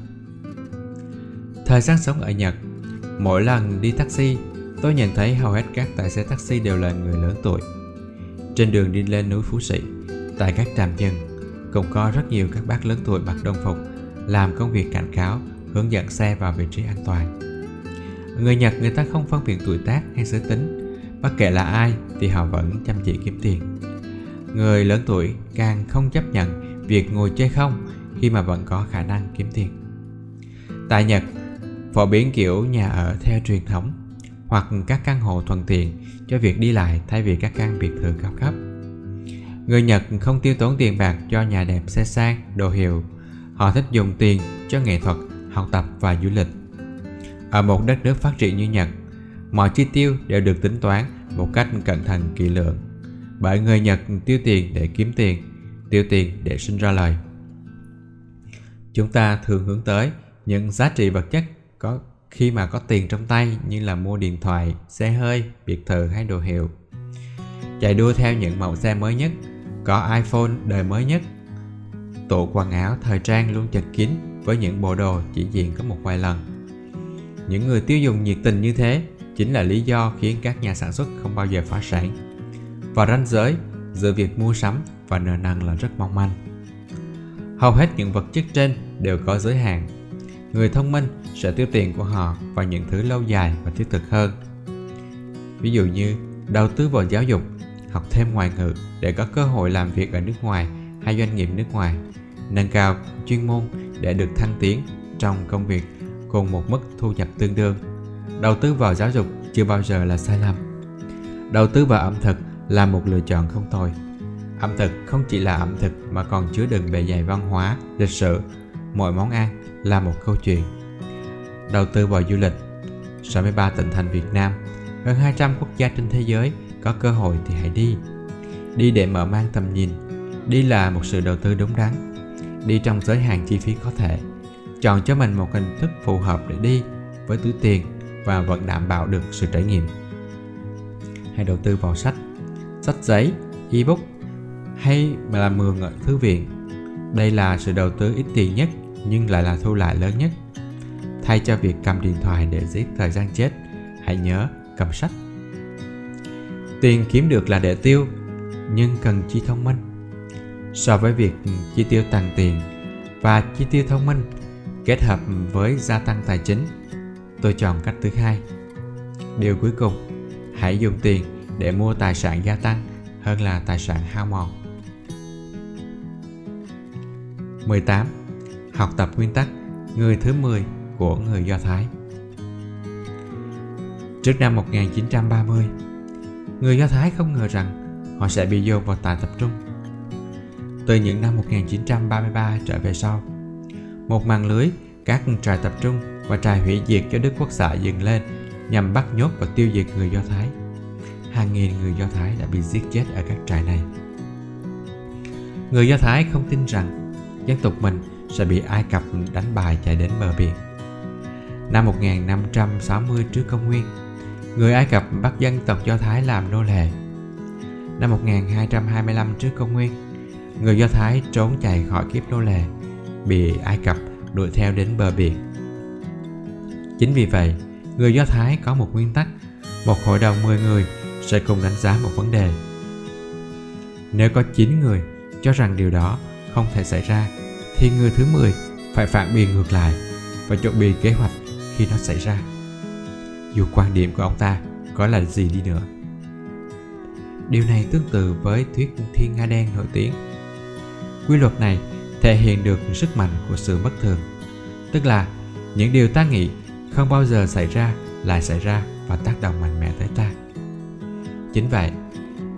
Thời gian sống ở Nhật, mỗi lần đi taxi Tôi nhận thấy hầu hết các tài xế taxi đều là người lớn tuổi. Trên đường đi lên núi Phú Sĩ, tại các trạm dừng, cũng có rất nhiều các bác lớn tuổi mặc đồng phục làm công việc cảnh cáo, hướng dẫn xe vào vị trí an toàn. Người Nhật người ta không phân biệt tuổi tác hay giới tính, bất kể là ai thì họ vẫn chăm chỉ kiếm tiền. Người lớn tuổi càng không chấp nhận việc ngồi chơi không khi mà vẫn có khả năng kiếm tiền. Tại Nhật, phổ biến kiểu nhà ở theo truyền thống hoặc các căn hộ thuận tiện cho việc đi lại thay vì các căn biệt thự cao cấp. Người Nhật không tiêu tốn tiền bạc cho nhà đẹp xe sang, đồ hiệu. Họ thích dùng tiền cho nghệ thuật, học tập và du lịch. Ở một đất nước phát triển như Nhật, mọi chi tiêu đều được tính toán một cách cẩn thận kỹ lưỡng. Bởi người Nhật tiêu tiền để kiếm tiền, tiêu tiền để sinh ra lời. Chúng ta thường hướng tới những giá trị vật chất có khi mà có tiền trong tay như là mua điện thoại, xe hơi, biệt thự hay đồ hiệu. Chạy đua theo những mẫu xe mới nhất, có iPhone đời mới nhất. Tủ quần áo thời trang luôn chật kín với những bộ đồ chỉ diện có một vài lần. Những người tiêu dùng nhiệt tình như thế chính là lý do khiến các nhà sản xuất không bao giờ phá sản. Và ranh giới giữa việc mua sắm và nợ nần là rất mong manh. Hầu hết những vật chất trên đều có giới hạn người thông minh sẽ tiêu tiền của họ vào những thứ lâu dài và thiết thực hơn ví dụ như đầu tư vào giáo dục, học thêm ngoại ngữ để có cơ hội làm việc ở nước ngoài hay doanh nghiệp nước ngoài, nâng cao chuyên môn để được thăng tiến trong công việc cùng một mức thu nhập tương đương đầu tư vào giáo dục chưa bao giờ là sai lầm. Đầu tư vào ẩm thực là một lựa chọn không tồi. Ẩm thực không chỉ là ẩm thực mà còn chứa đựng bề dày văn hóa, lịch sử. Mọi món ăn là một câu chuyện. Đầu tư vào du lịch. 63 tỉnh thành Việt Nam, hơn 200 quốc gia trên thế giới có cơ hội thì hãy đi. Đi để mở mang tầm nhìn. Đi là một sự đầu tư đúng đắn. Đi trong giới hạn chi phí có thể. Chọn cho mình một hình thức phù hợp để đi với túi tiền và vẫn đảm bảo được sự trải nghiệm. Hãy đầu tư vào sách sách giấy, ebook hay là mượn ở thư viện. Đây là sự đầu tư ít tiền nhất nhưng lại là thu lại lớn nhất. Thay cho việc cầm điện thoại để giết thời gian chết, hãy nhớ cầm sách. Tiền kiếm được là để tiêu, nhưng cần chi thông minh. So với việc chi tiêu tàn tiền và chi tiêu thông minh kết hợp với gia tăng tài chính tôi chọn cách thứ hai điều cuối cùng hãy dùng tiền để mua tài sản gia tăng hơn là tài sản hao mòn 18. Học tập nguyên tắc người thứ 10 của người Do Thái Trước năm 1930, người Do Thái không ngờ rằng họ sẽ bị dồn vào tà tập trung. Từ những năm 1933 trở về sau, một mạng lưới các trại tập trung và trại hủy diệt cho Đức Quốc xã dừng lên nhằm bắt nhốt và tiêu diệt người Do Thái. Hàng nghìn người Do Thái đã bị giết chết ở các trại này. Người Do Thái không tin rằng dân tộc mình sẽ bị Ai Cập đánh bài chạy đến bờ biển. Năm 1560 trước công nguyên, người Ai Cập bắt dân tộc Do Thái làm nô lệ. Năm 1225 trước công nguyên, người Do Thái trốn chạy khỏi kiếp nô lệ, bị Ai Cập đuổi theo đến bờ biển. Chính vì vậy, người Do Thái có một nguyên tắc, một hội đồng 10 người sẽ cùng đánh giá một vấn đề. Nếu có 9 người cho rằng điều đó không thể xảy ra, thì người thứ 10 phải phản biện ngược lại và chuẩn bị kế hoạch khi nó xảy ra. Dù quan điểm của ông ta có là gì đi nữa. Điều này tương tự với thuyết thiên nga đen nổi tiếng. Quy luật này thể hiện được sức mạnh của sự bất thường tức là những điều ta nghĩ không bao giờ xảy ra lại xảy ra và tác động mạnh mẽ tới ta. Chính vậy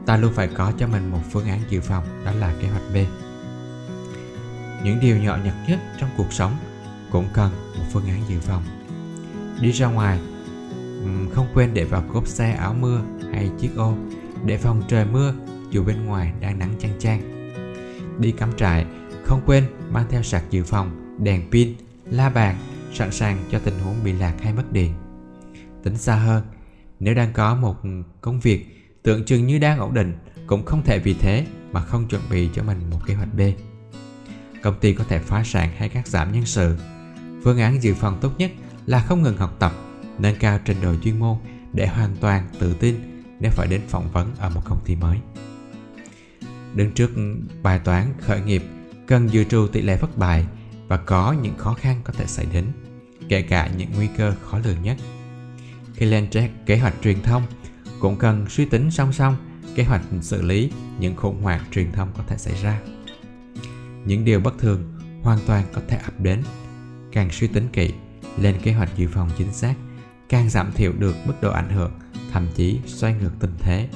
ta luôn phải có cho mình một phương án dự phòng đó là kế hoạch b. Những điều nhỏ nhặt nhất trong cuộc sống cũng cần một phương án dự phòng. Đi ra ngoài không quên để vào cốp xe áo mưa hay chiếc ô để phòng trời mưa dù bên ngoài đang nắng chang chang. Đi cắm trại không quên mang theo sạc dự phòng, đèn pin, la bàn sẵn sàng cho tình huống bị lạc hay mất điện. Tính xa hơn, nếu đang có một công việc tưởng chừng như đang ổn định cũng không thể vì thế mà không chuẩn bị cho mình một kế hoạch B. Công ty có thể phá sản hay cắt giảm nhân sự. Phương án dự phòng tốt nhất là không ngừng học tập, nâng cao trình độ chuyên môn để hoàn toàn tự tin nếu phải đến phỏng vấn ở một công ty mới. Đứng trước bài toán khởi nghiệp cần dự trù tỷ lệ thất bại và có những khó khăn có thể xảy đến, kể cả những nguy cơ khó lường nhất. Khi lên kế hoạch truyền thông, cũng cần suy tính song song kế hoạch xử lý những khủng hoảng truyền thông có thể xảy ra. Những điều bất thường hoàn toàn có thể ập đến. Càng suy tính kỹ, lên kế hoạch dự phòng chính xác, càng giảm thiểu được mức độ ảnh hưởng, thậm chí xoay ngược tình thế.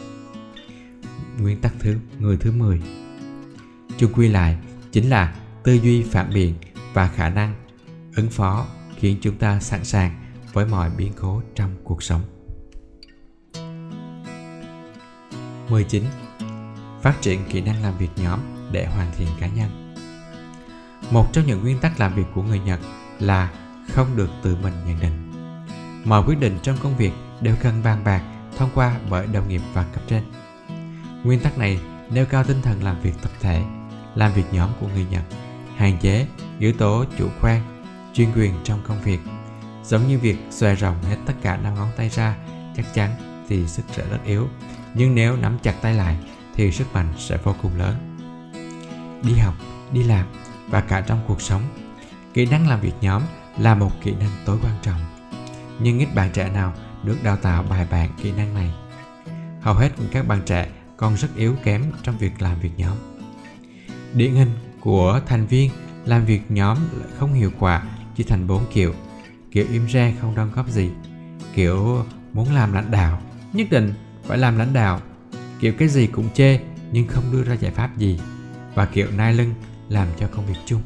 Nguyên tắc thứ người thứ 10 Chung quy lại, chính là tư duy phản biện và khả năng ứng phó khiến chúng ta sẵn sàng với mọi biến cố trong cuộc sống. 19. Phát triển kỹ năng làm việc nhóm để hoàn thiện cá nhân. Một trong những nguyên tắc làm việc của người Nhật là không được tự mình nhận định. Mọi quyết định trong công việc đều cần bàn bạc thông qua bởi đồng nghiệp và cấp trên. Nguyên tắc này nêu cao tinh thần làm việc tập thể làm việc nhóm của người Nhật, hạn chế yếu tố chủ quan, chuyên quyền trong công việc. Giống như việc xòe rộng hết tất cả năm ngón tay ra, chắc chắn thì sức sẽ rất yếu. Nhưng nếu nắm chặt tay lại thì sức mạnh sẽ vô cùng lớn. Đi học, đi làm và cả trong cuộc sống, kỹ năng làm việc nhóm là một kỹ năng tối quan trọng. Nhưng ít bạn trẻ nào được đào tạo bài bản kỹ năng này. Hầu hết các bạn trẻ còn rất yếu kém trong việc làm việc nhóm điển hình của thành viên làm việc nhóm lại không hiệu quả chỉ thành bốn kiểu. Kiểu im re không đóng góp gì. Kiểu muốn làm lãnh đạo, nhất định phải làm lãnh đạo. Kiểu cái gì cũng chê, nhưng không đưa ra giải pháp gì. Và kiểu nai lưng, làm cho công việc chung.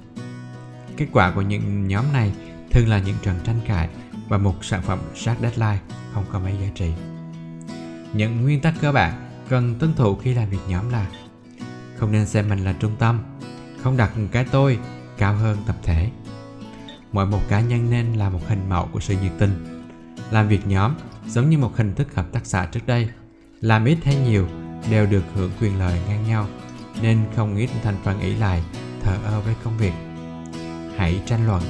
Kết quả của những nhóm này thường là những trận tranh cãi và một sản phẩm sát deadline không có mấy giá trị. Những nguyên tắc cơ bản cần tuân thủ khi làm việc nhóm là không nên xem mình là trung tâm, không đặt cái tôi cao hơn tập thể mỗi một cá nhân nên là một hình mẫu của sự nhiệt tình. Làm việc nhóm giống như một hình thức hợp tác xã trước đây. Làm ít hay nhiều đều được hưởng quyền lợi ngang nhau, nên không ít thành phần ý lại, thờ ơ với công việc. Hãy tranh luận.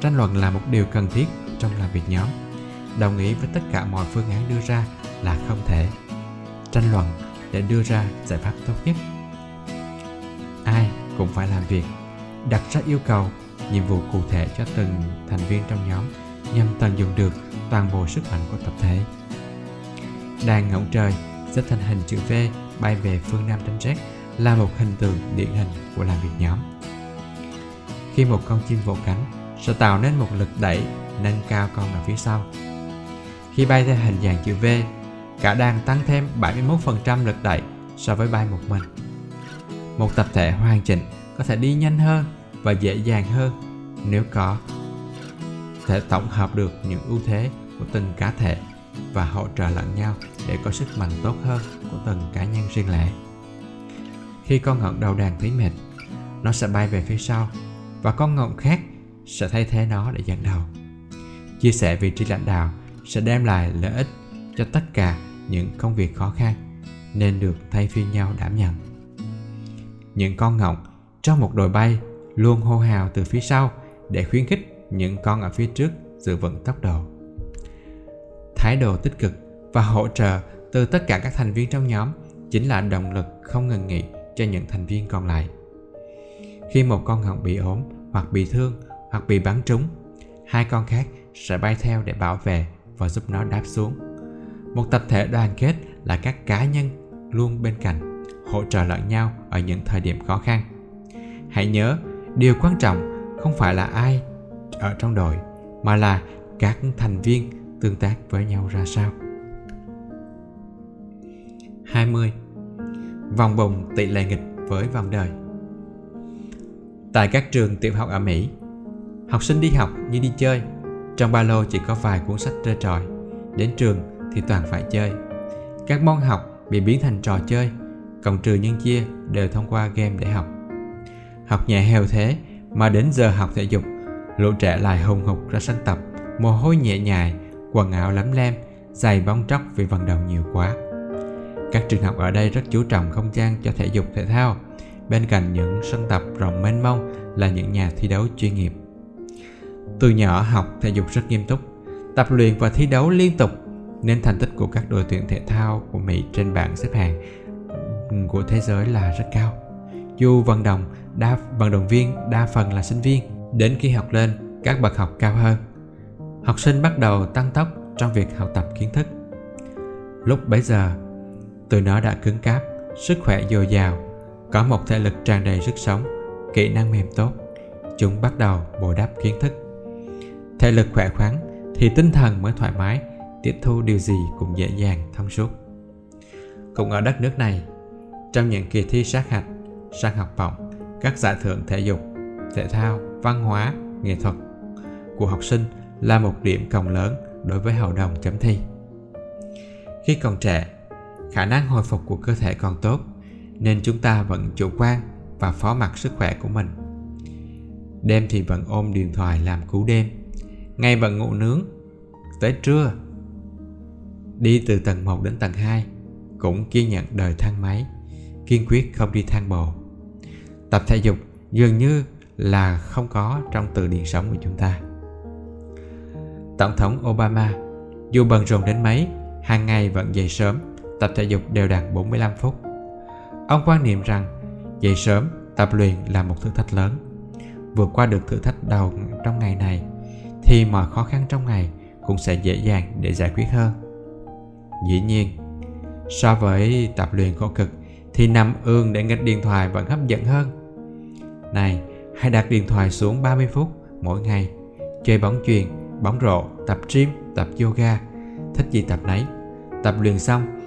Tranh luận là một điều cần thiết trong làm việc nhóm. Đồng ý với tất cả mọi phương án đưa ra là không thể. Tranh luận để đưa ra giải pháp tốt nhất. Ai cũng phải làm việc, đặt ra yêu cầu nhiệm vụ cụ thể cho từng thành viên trong nhóm nhằm tận dụng được toàn bộ sức mạnh của tập thể đàn ngỗng trời xếp thành hình chữ V bay về phương Nam tránh rét là một hình tượng điển hình của làm việc nhóm. Khi một con chim vỗ cánh sẽ tạo nên một lực đẩy nâng cao con ở phía sau. Khi bay theo hình dạng chữ V, cả đàn tăng thêm 71% lực đẩy so với bay một mình. Một tập thể hoàn chỉnh có thể đi nhanh hơn và dễ dàng hơn nếu có thể tổng hợp được những ưu thế của từng cá thể và hỗ trợ lẫn nhau để có sức mạnh tốt hơn của từng cá nhân riêng lẻ. Khi con ngỗng đầu đàn thấy mệt, nó sẽ bay về phía sau và con ngỗng khác sẽ thay thế nó để dẫn đầu. Chia sẻ vị trí lãnh đạo sẽ đem lại lợi ích cho tất cả những công việc khó khăn nên được thay phiên nhau đảm nhận. Những con ngỗng trong một đội bay luôn hô hào từ phía sau để khuyến khích những con ở phía trước giữ vững tốc độ. Thái độ tích cực và hỗ trợ từ tất cả các thành viên trong nhóm chính là động lực không ngừng nghỉ cho những thành viên còn lại. Khi một con ngỗng bị ốm hoặc bị thương hoặc bị bắn trúng, hai con khác sẽ bay theo để bảo vệ và giúp nó đáp xuống. Một tập thể đoàn kết là các cá nhân luôn bên cạnh, hỗ trợ lẫn nhau ở những thời điểm khó khăn. Hãy nhớ, điều quan trọng không phải là ai ở trong đội mà là các thành viên tương tác với nhau ra sao. 20. Vòng bùng tỷ lệ nghịch với vòng đời Tại các trường tiểu học ở Mỹ, học sinh đi học như đi chơi. Trong ba lô chỉ có vài cuốn sách trơ tròi. Đến trường thì toàn phải chơi. Các môn học bị biến thành trò chơi, cộng trừ nhân chia đều thông qua game để học. Học nhẹ heo thế mà đến giờ học thể dục, lũ trẻ lại hùng hục ra sân tập, mồ hôi nhẹ nhại, quần áo lấm lem, giày bong tróc vì vận động nhiều quá. Các trường học ở đây rất chú trọng không gian cho thể dục thể thao. Bên cạnh những sân tập rộng mênh mông là những nhà thi đấu chuyên nghiệp. Từ nhỏ học thể dục rất nghiêm túc, tập luyện và thi đấu liên tục nên thành tích của các đội tuyển thể thao của Mỹ trên bảng xếp hạng của thế giới là rất cao. Dù vận động đa vận động viên đa phần là sinh viên, đến khi học lên các bậc học cao hơn, học sinh bắt đầu tăng tốc trong việc học tập kiến thức. Lúc bấy giờ, Tụi nó đã cứng cáp, sức khỏe dồi dào, có một thể lực tràn đầy sức sống, kỹ năng mềm tốt. Chúng bắt đầu bồi đắp kiến thức. Thể lực khỏe khoắn thì tinh thần mới thoải mái, tiếp thu điều gì cũng dễ dàng, thông suốt. Cũng ở đất nước này, trong những kỳ thi sát hạch, sang học bổng, các dạ giải thưởng thể dục, thể thao, văn hóa, nghệ thuật của học sinh là một điểm cộng lớn đối với hậu đồng chấm thi. Khi còn trẻ, khả năng hồi phục của cơ thể còn tốt nên chúng ta vẫn chủ quan và phó mặc sức khỏe của mình. Đêm thì vẫn ôm điện thoại làm cú đêm ngày vẫn ngủ nướng. Tới trưa đi từ tầng 1 đến tầng 2 cũng kiên nhẫn đời thang máy kiên quyết không đi thang bộ tập thể dục dường như là không có trong từ điển sống của chúng ta tổng thống obama dù bận rộn đến mấy hàng ngày vẫn dậy sớm tập thể dục đều đặn 45 phút. Ông quan niệm rằng dậy sớm tập luyện là một thử thách lớn. Vượt qua được thử thách đầu trong ngày này thì mọi khó khăn trong ngày cũng sẽ dễ dàng để giải quyết hơn. Dĩ nhiên, so với tập luyện khổ cực thì nằm ương để nghịch điện thoại vẫn hấp dẫn hơn. Này, hãy đặt điện thoại xuống 30 phút mỗi ngày, chơi bóng chuyền, bóng rổ, tập gym, tập yoga, thích gì tập nấy. Tập luyện xong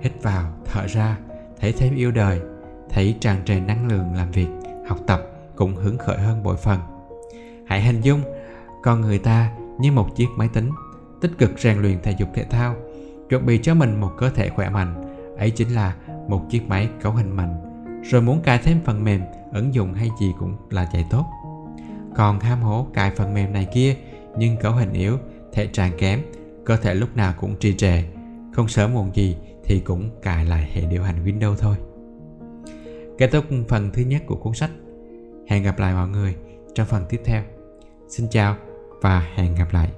hít vào thở ra thấy thêm yêu đời thấy tràn trề năng lượng làm việc học tập cũng hứng khởi hơn bội phần. Hãy hình dung con người ta như một chiếc máy tính tích cực rèn luyện thể dục thể thao chuẩn bị cho mình một cơ thể khỏe mạnh. Ấy chính là một chiếc máy cấu hình mạnh rồi muốn cài thêm phần mềm, ứng dụng hay gì cũng là chạy tốt. Còn ham hố cài phần mềm này kia, nhưng cấu hình yếu, thể trạng kém, cơ thể lúc nào cũng trì trệ. Không sớm muộn gì thì cũng cài lại hệ điều hành Windows thôi. Kết thúc phần thứ nhất của cuốn sách. Hẹn gặp lại mọi người trong phần tiếp theo. Xin chào và hẹn gặp lại.